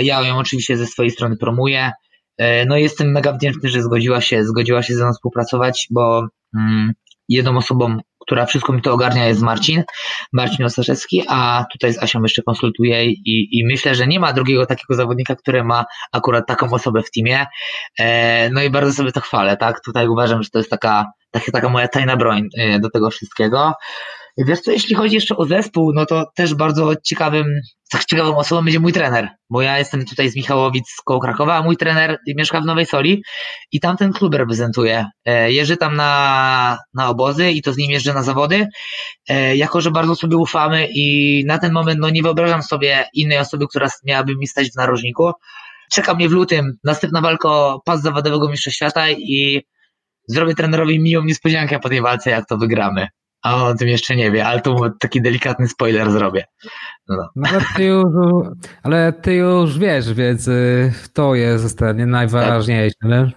ja ją oczywiście ze swojej strony promuję. E, no jestem mega wdzięczny, że zgodziła się, zgodziła się ze mną współpracować, bo mm, jedną osobą, która wszystko mi to ogarnia jest Marcin, Marcin Ostaszewski, a tutaj z Asią jeszcze konsultuję i, i myślę, że nie ma drugiego takiego zawodnika, który ma akurat taką osobę w teamie. E, no i bardzo sobie to chwalę, tak? Tutaj uważam, że to jest taka, taka, taka moja tajna broń do tego wszystkiego. Wiesz co, jeśli chodzi jeszcze o zespół, no to też bardzo ciekawym, ciekawą osobą będzie mój trener, bo ja jestem tutaj z Michałowic koło Krakowa, a mój trener mieszka w Nowej Soli i tam ten klub reprezentuje. E, jeżdżę tam na, na obozy i to z nim jeżdżę na zawody, e, jako że bardzo sobie ufamy i na ten moment no nie wyobrażam sobie innej osoby, która miałaby mi stać w narożniku. Czeka mnie w lutym następna walka o pas zawodowego mistrza świata i zrobię trenerowi miłą niespodziankę po tej walce, jak to wygramy a on o tym jeszcze nie wie, ale to taki delikatny spoiler zrobię. No. no ale, ty już, ale ty już wiesz, więc y, to jest nie najważniejsze. Tak. Nie?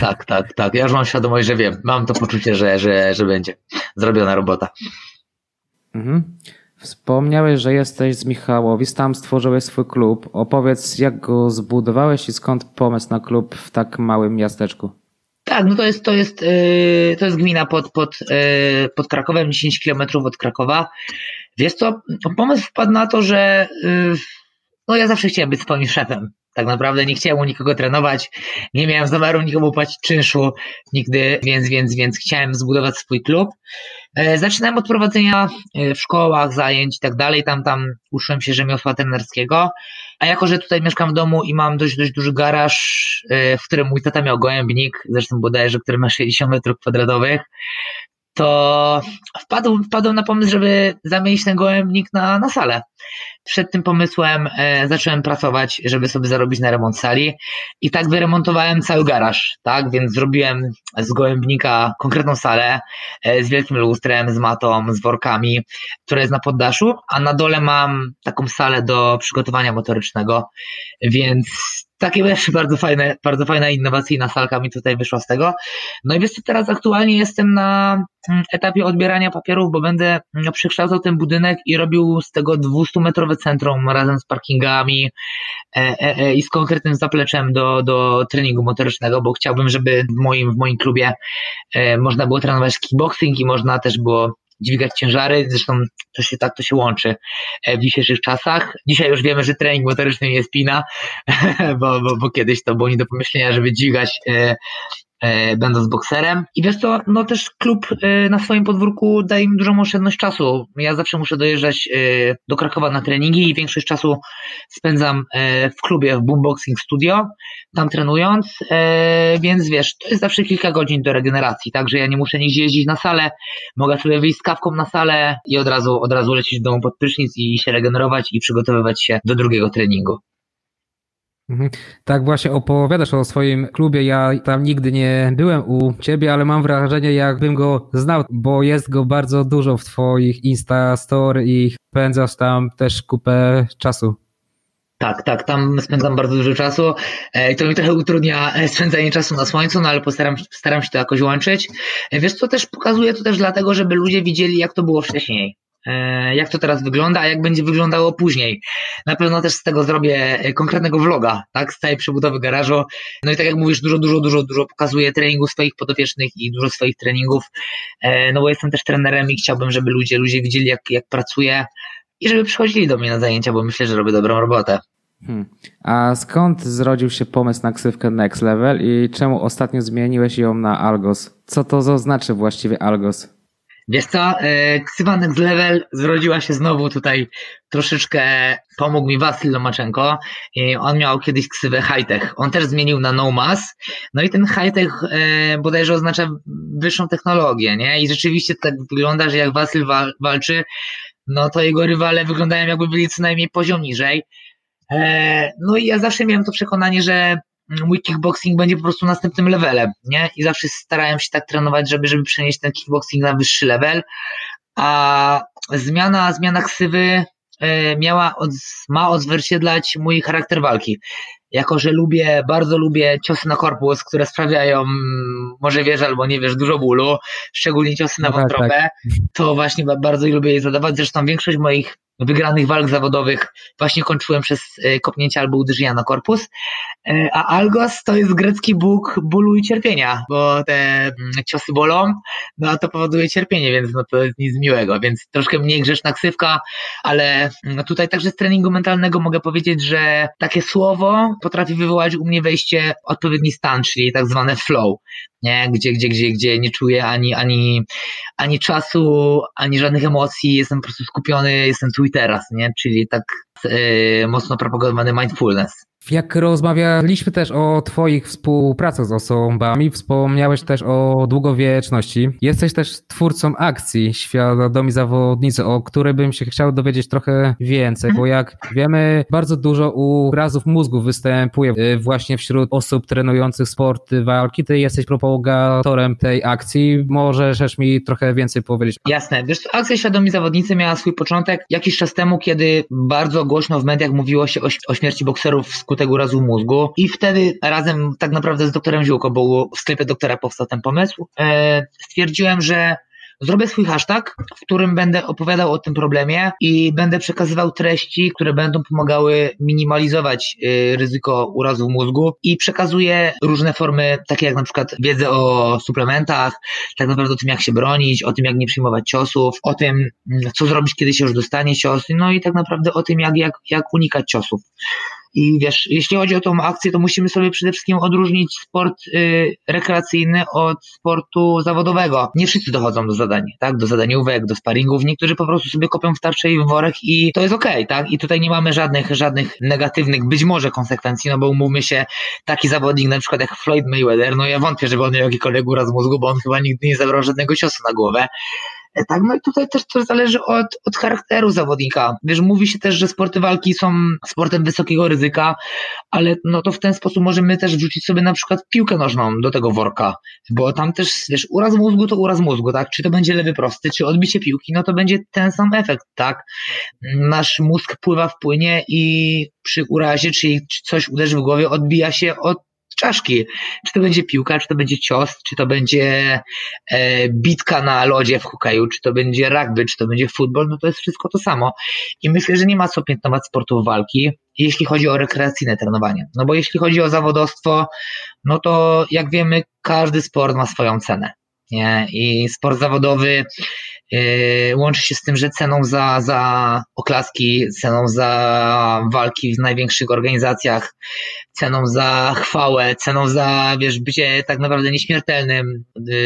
tak, tak, tak. Ja już mam świadomość, że wiem. Mam to poczucie, że, że, że będzie zrobiona robota. Mhm. Wspomniałeś, że jesteś z Michałowic, tam stworzyłeś swój klub. Opowiedz, jak go zbudowałeś i skąd pomysł na klub w tak małym miasteczku? Tak, no to jest, to jest, yy, to jest gmina pod, pod, yy, pod Krakowem, 10 kilometrów od Krakowa. Wiesz co, pomysł wpadł na to, że yy, no ja zawsze chciałem być swoim szefem. Tak naprawdę nie chciałem u nikogo trenować, nie miałem zamiaru nikomu płacić czynszu nigdy, więc, więc, więc chciałem zbudować swój klub. E, zaczynałem od prowadzenia e, w szkołach, zajęć i tak dalej. Tam, tam uczyłem się rzemiosła trenerskiego. A jako, że tutaj mieszkam w domu i mam dość, dość duży garaż, e, w którym mój tata miał gołębnik, zresztą bodajże, który ma 60 metrów kwadratowych, to wpadł, wpadł na pomysł, żeby zamienić ten gołębnik na, na salę. Przed tym pomysłem e, zacząłem pracować, żeby sobie zarobić na remont sali i tak wyremontowałem cały garaż, tak? Więc zrobiłem z gołębnika konkretną salę e, z wielkim lustrem, z matą, z workami, która jest na poddaszu, a na dole mam taką salę do przygotowania motorycznego, więc takie też bardzo fajne, bardzo fajna innowacyjna salka mi tutaj wyszła z tego. No i wiesz co, teraz aktualnie jestem na mm, etapie odbierania papierów, bo będę mm, przekształcał ten budynek i robił z tego 200-metrowe centrum razem z parkingami e, e, e, i z konkretnym zapleczem do, do treningu motorycznego, bo chciałbym, żeby w moim, w moim klubie można było trenować kickboxing i można też było dźwigać ciężary, zresztą to się tak to się łączy e, w dzisiejszych czasach. Dzisiaj już wiemy, że trening motoryczny nie spina, bo, bo, bo kiedyś to było nie do pomyślenia, żeby dźwigać e, będąc bokserem. I wiesz co, no też klub e, na swoim podwórku daje mi dużą oszczędność czasu. Ja zawsze muszę dojeżdżać e, do Krakowa na treningi i większość czasu spędzam e, w klubie w Boomboxing Studio, tam trenując, więc wiesz, to jest zawsze kilka godzin do regeneracji, także ja nie muszę nigdzie jeździć na salę, mogę sobie wyjść z kawką na salę i od razu, od razu lecieć do domu pod prysznic i się regenerować i przygotowywać się do drugiego treningu. Mhm. Tak właśnie opowiadasz o swoim klubie. Ja tam nigdy nie byłem u ciebie, ale mam wrażenie, jakbym go znał, bo jest go bardzo dużo w twoich Insta Store i spędzasz tam też kupę czasu. Tak, tak, tam spędzam bardzo dużo czasu e, i to mi trochę utrudnia e, spędzanie czasu na słońcu, no ale postaram, staram się to jakoś łączyć. E, wiesz co, też pokazuję to też dlatego, żeby ludzie widzieli, jak to było wcześniej. E, jak to teraz wygląda, a jak będzie wyglądało później. Na pewno też z tego zrobię e, konkretnego vloga, tak, z całej przebudowy garażu. No i tak jak mówisz, dużo, dużo, dużo, dużo pokazuję treningu swoich podopiecznych i dużo swoich treningów, e, no bo jestem też trenerem i chciałbym, żeby ludzie, ludzie widzieli, jak, jak pracuję i żeby przychodzili do mnie na zajęcia, bo myślę, że robię dobrą robotę. Hmm. A skąd zrodził się pomysł na ksywkę Next Level i czemu ostatnio zmieniłeś ją na Algos? Co to znaczy właściwie Algos? Wiesz co, e, ksywa Next Level zrodziła się znowu tutaj troszeczkę, pomógł mi Wasyl Lomaczenko on miał kiedyś ksywę Hightech. On też zmienił na No Mass, no i ten Hightech e, bodajże oznacza wyższą technologię, nie? I rzeczywiście tak wygląda, że jak Wasyl wal, walczy, no to jego rywale wyglądają jakby byli co najmniej poziom niżej. E, no i ja zawsze miałem to przekonanie, że mój kickboxing będzie po prostu następnym levelem, nie? I zawsze starałem się tak trenować, żeby, żeby przenieść ten kickboxing na wyższy level, a zmiana, zmiana ksywy e, miała, ma odzwierciedlać mój charakter walki. Jako, że lubię, bardzo lubię ciosy na korpus, które sprawiają, może wiesz albo nie wiesz, dużo bólu, szczególnie ciosy na no tak, wątrobę, tak. to właśnie bardzo lubię je zadawać. Zresztą większość moich wygranych walk zawodowych właśnie kończyłem przez e, kopnięcie albo uderzenia na korpus. E, a Algos to jest grecki bóg bólu i cierpienia, bo te mm, ciosy bolą, no a to powoduje cierpienie, więc no to jest nic miłego, więc troszkę mniej grzeczna ksywka, ale mm, tutaj także z treningu mentalnego mogę powiedzieć, że takie słowo potrafi wywołać u mnie wejście odpowiedni stan, czyli tak zwane flow nie? Gdzie, gdzie, gdzie, gdzie nie czuję ani, ani, ani czasu, ani żadnych emocji, jestem po prostu skupiony, jestem tu i teraz, nie? Czyli tak yy, mocno propagowany mindfulness. Jak rozmawialiśmy też o Twoich współpracach z osobami, wspomniałeś też o długowieczności. Jesteś też twórcą akcji Świadomi Zawodnicy, o której bym się chciał dowiedzieć trochę więcej, bo jak wiemy, bardzo dużo urazów mózgu występuje y, właśnie wśród osób trenujących sporty walki. Ty jesteś propagatorem tej akcji. Możesz mi trochę więcej powiedzieć? Jasne. Wiesz, akcja Świadomi Zawodnicy miała swój początek jakiś czas temu, kiedy bardzo głośno w mediach mówiło się o, o śmierci bokserów wskutek urazu mózgu i wtedy razem tak naprawdę z doktorem Ziółko, bo w sklepie doktora powstał ten pomysł, e, stwierdziłem, że Zrobię swój hashtag, w którym będę opowiadał o tym problemie i będę przekazywał treści, które będą pomagały minimalizować y, ryzyko urazu mózgu i przekazuję różne formy, takie jak na przykład wiedzę o suplementach, tak naprawdę o tym, jak się bronić, o tym, jak nie przyjmować ciosów, o tym, co zrobić, kiedy się już dostanie cios, no i tak naprawdę o tym, jak, jak, jak unikać ciosów. I wiesz, jeśli chodzi o tą akcję, to musimy sobie przede wszystkim odróżnić sport y, rekreacyjny od sportu zawodowego. Nie wszyscy dochodzą do zadań, tak? Do zadaniówek, do sparingów. Niektórzy po prostu sobie kopią w tarczę i w worek i to jest okej, okay, tak? I tutaj nie mamy żadnych, żadnych negatywnych, być może konsekwencji, no bo umówmy się, taki zawodnik na przykład jak Floyd Mayweather, no ja wątpię, żeby on miał jakikolwiek uraz mózgu, bo on chyba nigdy nie zabrał żadnego ciosu na głowę. E, tak, no i tutaj też to zależy od, od charakteru zawodnika. Wiesz, mówi się też, że sporty walki są sportem wysokiego ryzyka, ale no to w ten sposób możemy też wrzucić sobie na przykład piłkę nożną do tego worka, bo tam też, wiesz, uraz mózgu to uraz mózgu, tak? Czy to będzie lewy prosty, czy odbicie piłki, no to będzie ten sam efekt, tak? Nasz mózg pływa w płynie i przy urazie, czyli coś uderzy w głowie, odbija się od czaszki. Czy to będzie piłka, czy to będzie cios, czy to będzie e, bitka na lodzie w hokeju, czy to będzie rugby, czy to będzie futbol, no to jest wszystko to samo. I myślę, że nie ma co piętnować sportów walki, jeśli chodzi o rekreacyjne trenowanie. No bo jeśli chodzi o zawodowstwo, no to jak wiemy, każdy sport ma swoją cenę. Nie? I sport zawodowy łączy się z tym, że ceną za, za oklaski, ceną za walki w największych organizacjach, ceną za chwałę, ceną za wiesz, bycie tak naprawdę nieśmiertelnym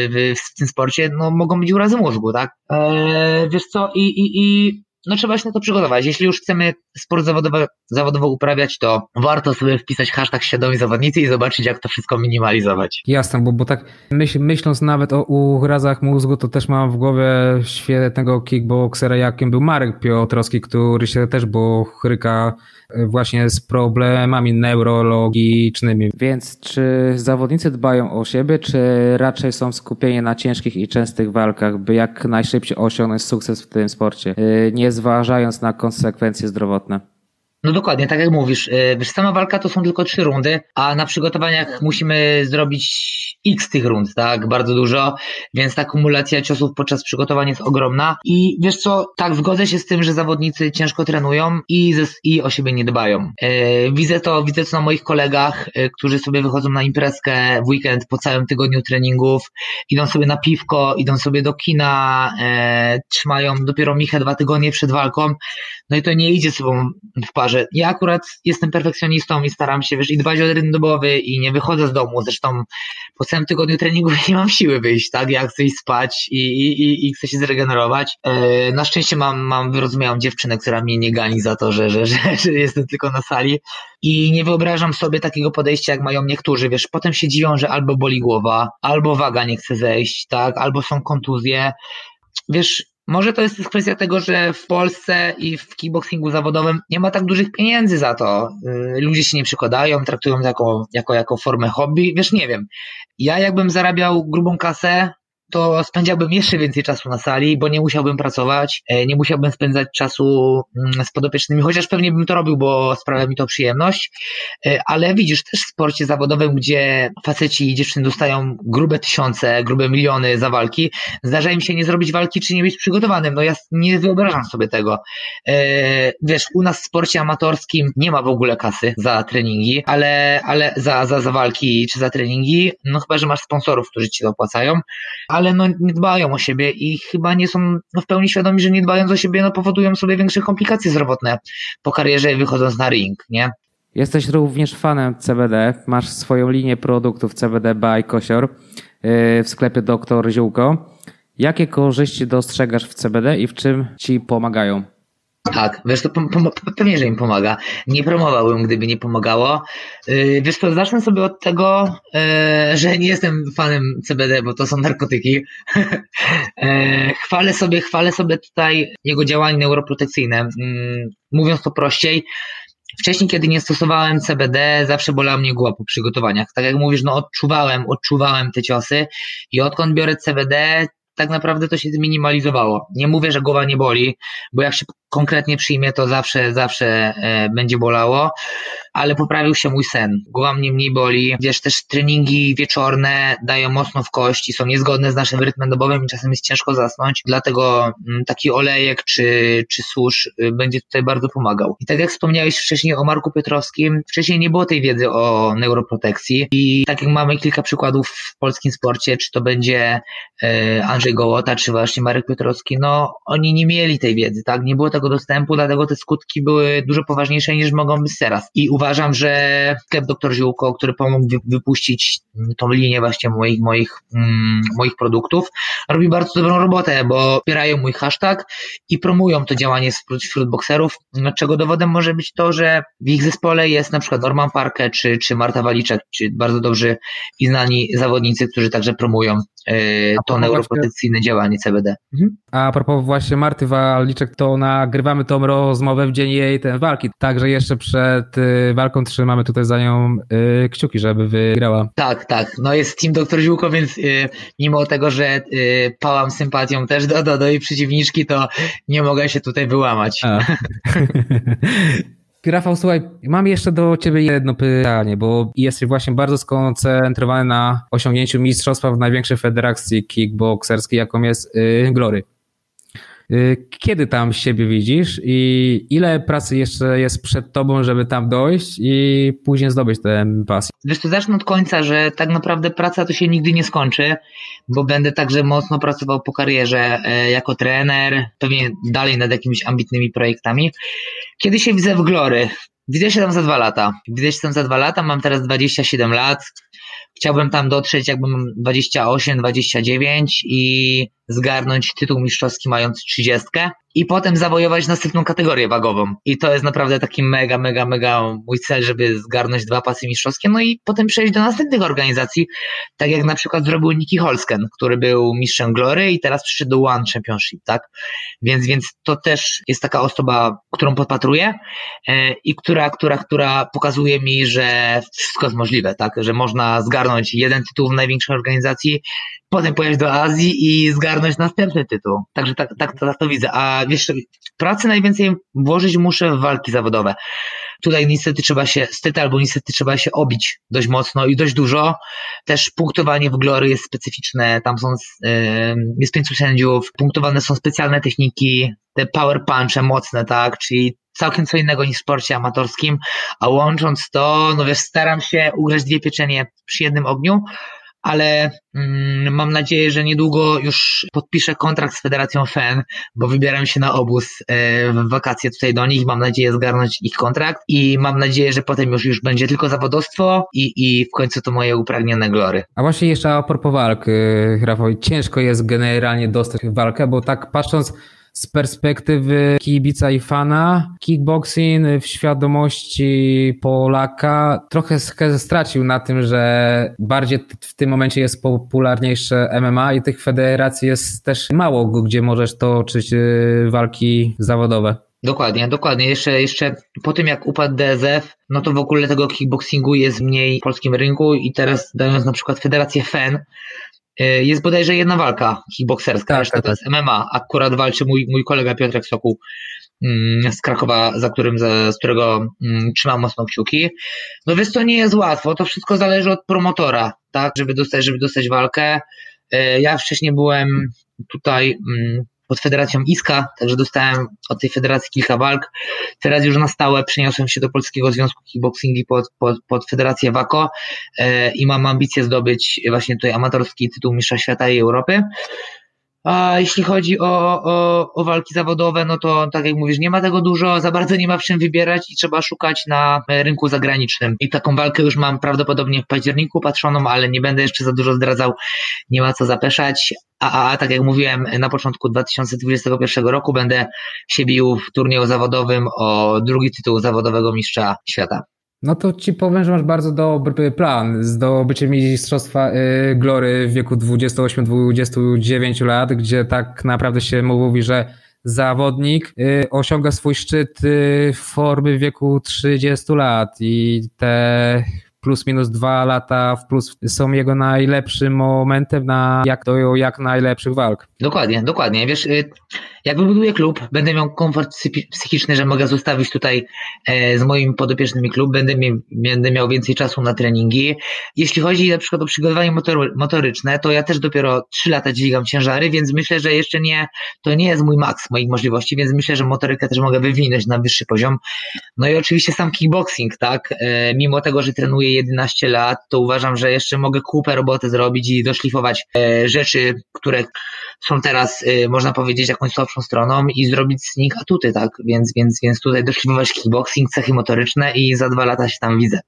w, w tym sporcie, no mogą być urazy mózgu, tak? Eee, wiesz co, i, i, i no trzeba się na to przygotować. Jeśli już chcemy sport zawodowy, zawodowo uprawiać, to warto sobie wpisać hashtag świadomi zawodnicy i zobaczyć, jak to wszystko minimalizować. Jasne, bo, bo tak myśl, myśląc nawet o urazach mózgu, to też mam w głowie świetnego kickboxera, jakim był Marek Piotrowski, który się też bochryka właśnie z problemami neurologicznymi. Więc czy zawodnicy dbają o siebie, czy raczej są skupieni na ciężkich i częstych walkach, by jak najszybciej osiągnąć sukces w tym sporcie, y, nie zważając na konsekwencje zdrowotne? No dokładnie, tak jak mówisz. Y, wiesz, sama walka to są tylko trzy rundy, a na przygotowaniach musimy zrobić x tych rund, tak? Bardzo dużo, więc ta kumulacja ciosów podczas przygotowania jest ogromna. I wiesz co, tak, zgodzę się z tym, że zawodnicy ciężko trenują i, ze, i o siebie nie dbają. Yy, widzę to, widzę to na moich kolegach, yy, którzy sobie wychodzą na imprezkę w weekend po całym tygodniu treningów, idą sobie na piwko, idą sobie do kina, trzymają dopiero michę dwa tygodnie przed walką, no i to nie idzie sobą w parze że ja akurat jestem perfekcjonistą i staram się, wiesz, i dbać o rytm dobowy i nie wychodzę z domu, zresztą po całym tygodniu treningu nie mam siły wyjść, tak, ja chcę iść spać i, i, i chcę się zregenerować. E, na szczęście mam, mam wyrozumiałą dziewczynę, która mnie nie gani za to, że, że, że, że jestem tylko na sali. I nie wyobrażam sobie takiego podejścia, jak mają niektórzy, wiesz, potem się dziwią, że albo boli głowa, albo waga nie chce zejść, tak, albo są kontuzje, wiesz, może to jest kwestia tego, że w Polsce i w kickboxingu zawodowym nie ma tak dużych pieniędzy za to. Y, ludzie się nie przykładają, traktują to jako, jako, jako formę hobby. Wiesz, nie wiem. Ja jakbym zarabiał grubą kasę, to spędziłbym jeszcze więcej czasu na sali, bo nie musiałbym pracować, e, nie musiałbym spędzać czasu mm, z podopiecznymi, chociaż pewnie bym to robił, bo sprawia mi to przyjemność, e, ale widzisz, też w sporcie zawodowym, gdzie faceci i dziewczyny dostają grube tysiące, grube miliony za walki, zdarza im się nie zrobić walki, czy nie być przygotowanym, no ja nie wyobrażam sobie tego. E, wiesz, u nas w sporcie amatorskim nie ma w ogóle kasy za treningi, ale, ale za, za, za walki czy za treningi, no chyba, że masz sponsorów, którzy ci to opłacają, ale ale no nie dbają o siebie i chyba nie są no, w pełni świadomi, że nie dbając o siebie, no powodują sobie większe komplikacje zdrowotne po karierze wychodząc na ring, nie? Jesteś również fanem CBD, masz swoją linię produktów CBD by Kosior yy, w sklepie Doktor Ziółko. Jakie korzyści dostrzegasz w CBD i w czym ci pomagają? Tak, wiesz, to pewnie, że im pomaga. Nie promowałbym, gdyby nie pomagało. Yy, wiesz to zacznę sobie od tego, yy, że nie jestem fanem CBD, bo to są narkotyki. Yy, chwalę sobie, chwalę sobie tutaj jego działanie neuroprotekcyjne. Mówiąc to prościej, Wcześniej, kiedy nie stosowałem CBD, zawsze bolała mnie głowa po przygotowaniach. Tak jak mówisz, no odczuwałem, odczuwałem te ciosy i odkąd biorę CBD, tak naprawdę to się zminimalizowało. Nie mówię, że głowa nie boli, bo jak się konkretnie przyjmie, to zawsze, zawsze e, będzie bolało, ale poprawił się mój sen. Głowa mnie mniej boli. Wiesz, też treningi wieczorne dają mocno w kość i są niezgodne z naszym rytmem dobowym i czasem jest ciężko zasnąć, dlatego mm, taki olejek czy, czy susz y, będzie tutaj bardzo pomagał. I tak jak wspomniałeś wcześniej o Marku Piotrowskim, wcześniej nie było tej wiedzy o neuroprotekcji i tak jak mamy kilka przykładów w polskim sporcie, czy to będzie e, Andrzej Gołota, czy właśnie Marek Piotrowski, no oni nie mieli tej wiedzy, tak? Nie było tego dostępu, dlatego te skutki były dużo poważniejsze niż mogą być teraz. I uważam, że sklep Dr Ziółko, który pomógł wypuścić tą linię właśnie moich, moich, mm, moich produktów, robi bardzo dobrą robotę, bo wspierają mój hashtag i promują to działanie wśród, wśród bokserów, czego dowodem może być to, że w ich zespole jest na przykład Norman Parke czy, czy Marta Waliczek, czy bardzo dobrzy i znani zawodnicy, którzy także promują to neuroprotekcyjne działanie CBD. Mhm. A propos właśnie Marty Waliczek, to nagrywamy tą rozmowę w dzień jej ten walki, także jeszcze przed y, walką trzymamy tutaj za nią y, kciuki, żeby wygrała. Tak, tak. No jest Team Doktor Ziółko, więc y, mimo tego, że pałam sympatią też do, do, do jej przeciwniczki, to nie mogę się tutaj wyłamać. Rafał, słuchaj, mam jeszcze do ciebie jedno pytanie, bo jesteś właśnie bardzo skoncentrowany na osiągnięciu mistrzostwa w największej federacji kickboxerskiej, jaką jest yy, Glory. Y, kiedy tam siebie widzisz i ile pracy jeszcze jest przed tobą, żeby tam dojść i później zdobyć tę pasję? Wiesz, to zacznę od końca, że tak naprawdę praca to się nigdy nie skończy, bo będę także mocno pracował po karierze e, jako trener, pewnie dalej nad jakimiś ambitnymi projektami. Kiedy się widzę w Glory? Widzę się tam za dwa lata. Widzę się tam za dwa lata, mam teraz 27 lat. Chciałbym tam dotrzeć, jakbym 28, 29 i zgarnąć tytuł mistrzowski mając 30 i potem zawojować następną kategorię wagową. I to jest naprawdę taki mega, mega, mega mój cel, żeby zgarnąć dwa pasy mistrzowskie, no i potem przejść do następnych organizacji, tak jak na przykład zrobił Nicky Holsken, który był mistrzem Glory i teraz przyszedł do One Championship, tak? Więc, więc to też jest taka osoba, którą podpatruję e, i która, która, która pokazuje mi, że wszystko jest możliwe, tak? Że można zgarnąć jeden tytuł w największej organizacji, potem pojechać do Azji i zgarnąć następny tytuł. Także tak, tak, to widzę. A wiesz, pracy najwięcej włożyć muszę w walki zawodowe. Tutaj niestety trzeba się, stety albo niestety trzeba się obić dość mocno i dość dużo. Też punktowanie w Glory jest specyficzne, tam są, jest pięciu sędziów, punktowane są specjalne techniki, te power punche mocne, tak, czyli całkiem co innego niż w sporcie amatorskim, a łącząc to, no wiesz, staram się ugryźć dwie pieczenie przy jednym ogniu, ale mm, mam nadzieję, że niedługo już podpiszę kontrakt z Federacją FEN, bo wybieram się na obóz e, w wakacje tutaj do nich. Mam nadzieję zgarnąć ich kontrakt i mam nadzieję, że potem już, już będzie tylko zawodowstwo i, i w końcu to moje upragnione glory. A właśnie jeszcze a propos walk, y, Rafał, ciężko jest generalnie dostać walkę, bo tak patrząc z perspektywy kibica i fana, kickboxing w świadomości Polaka trochę stracił na tym, że bardziej w tym momencie jest popularniejsze MMA i tych federacji jest też mało, gdzie możesz toczyć y, walki zawodowe. Dokładnie, dokładnie. Jeszcze, jeszcze po tym jak upadł DSF, no to w ogóle tego kickboxingu jest mniej w polskim rynku i teraz dając na przykład Federację FEN, jest bodajże jedna walka kickboxerska, tak, tak, to jest MMA. Akurat walczy mój, mój kolega Piotrek Sokół mm, z Krakowa, za którym, z którego mm, trzymam mocno kciuki. No więc to nie jest łatwo, to wszystko zależy od promotora, tak, żeby dostać, żeby dostać walkę. E, ja wcześniej byłem tutaj mm, pod Federacją ISKA, także dostałem od tej federacji kilka walk. Teraz już na stałe przeniosłem się do Polskiego Związku Kickboxingu pod, pod, pod Federację WAKO e, i mam ambicje zdobyć właśnie tutaj amatorski tytuł Mistrza Świata i Europy. A jeśli chodzi o, o, o walki zawodowe, no to tak jak mówisz, nie ma tego dużo, za bardzo nie ma w czym wybierać i trzeba szukać na rynku zagranicznym. I taką walkę już mam prawdopodobnie w październiku patrzoną, ale nie będę jeszcze za dużo zdradzał, nie ma co zapeszać. A, a, a tak jak mówiłem, na początku 2021 roku będę się bił w turnieju zawodowym o drugi tytuł zawodowego mistrza świata. No to ci powiem, że masz bardzo dobry plan. Zdobycie mistrzostwa y, Glory w wieku 28-29 lat, gdzie tak naprawdę się mówi, że zawodnik y, osiąga swój szczyt y, formy w wieku 30 lat i te plus minus dwa lata w plus są jego najlepszym momentem na jak do jak najlepszych walk. Dokładnie, dokładnie. Wiesz, y, jak wybuduję klub, będę miał komfort psychiczny, że mogę zostawić tutaj e, z moimi podopiecznymi klub, będę, mi, będę miał więcej czasu na treningi. Jeśli chodzi na przykład o przygotowanie motor, motoryczne, to ja też dopiero 3 lata dźwigam ciężary, więc myślę, że jeszcze nie, to nie jest mój maks moich możliwości, więc myślę, że motorykę też mogę wywinąć na wyższy poziom. No i oczywiście sam kickboxing, tak? E, mimo tego, że trenuję 11 lat, to uważam, że jeszcze mogę kupę roboty zrobić i doszlifować e, rzeczy, które są teraz, można powiedzieć, jakąś słabszą stroną i zrobić z nich atuty, tak? Więc, więc, więc tutaj doszlifować kickboxing, cechy motoryczne i za dwa lata się tam widzę.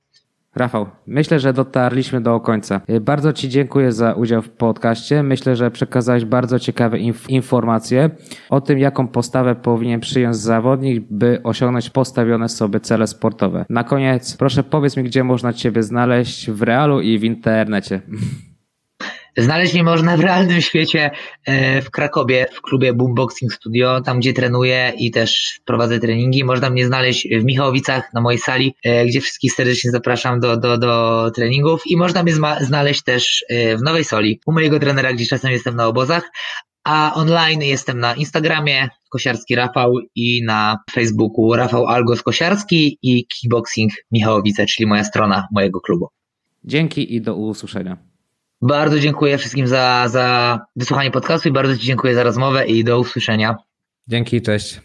Rafał, myślę, że dotarliśmy do końca. Bardzo Ci dziękuję za udział w podcaście. Myślę, że przekazałeś bardzo ciekawe inf informacje o tym, jaką postawę powinien przyjąć zawodnik, by osiągnąć postawione sobie cele sportowe. Na koniec, proszę powiedz mi, gdzie można Ciebie znaleźć w realu i w internecie. Znaleźć mnie można w realnym świecie e, w Krakowie, w klubie Boomboxing Studio, tam gdzie trenuję i też prowadzę treningi. Można mnie znaleźć w Michałowicach na mojej sali, e, gdzie wszystkich serdecznie zapraszam do, do, do treningów i można mnie znaleźć też e, w Nowej Soli u mojego trenera, gdzie czasem jestem na obozach, a online jestem na Instagramie Kosiarski Rafał i na Facebooku Rafał Algos Kosiarski i Kickboxing Michałowice, czyli moja strona mojego klubu. Dzięki i do usłyszenia. Bardzo dziękuję wszystkim za, za wysłuchanie podcastu i bardzo Ci dziękuję za rozmowę i do usłyszenia. Dzięki, cześć.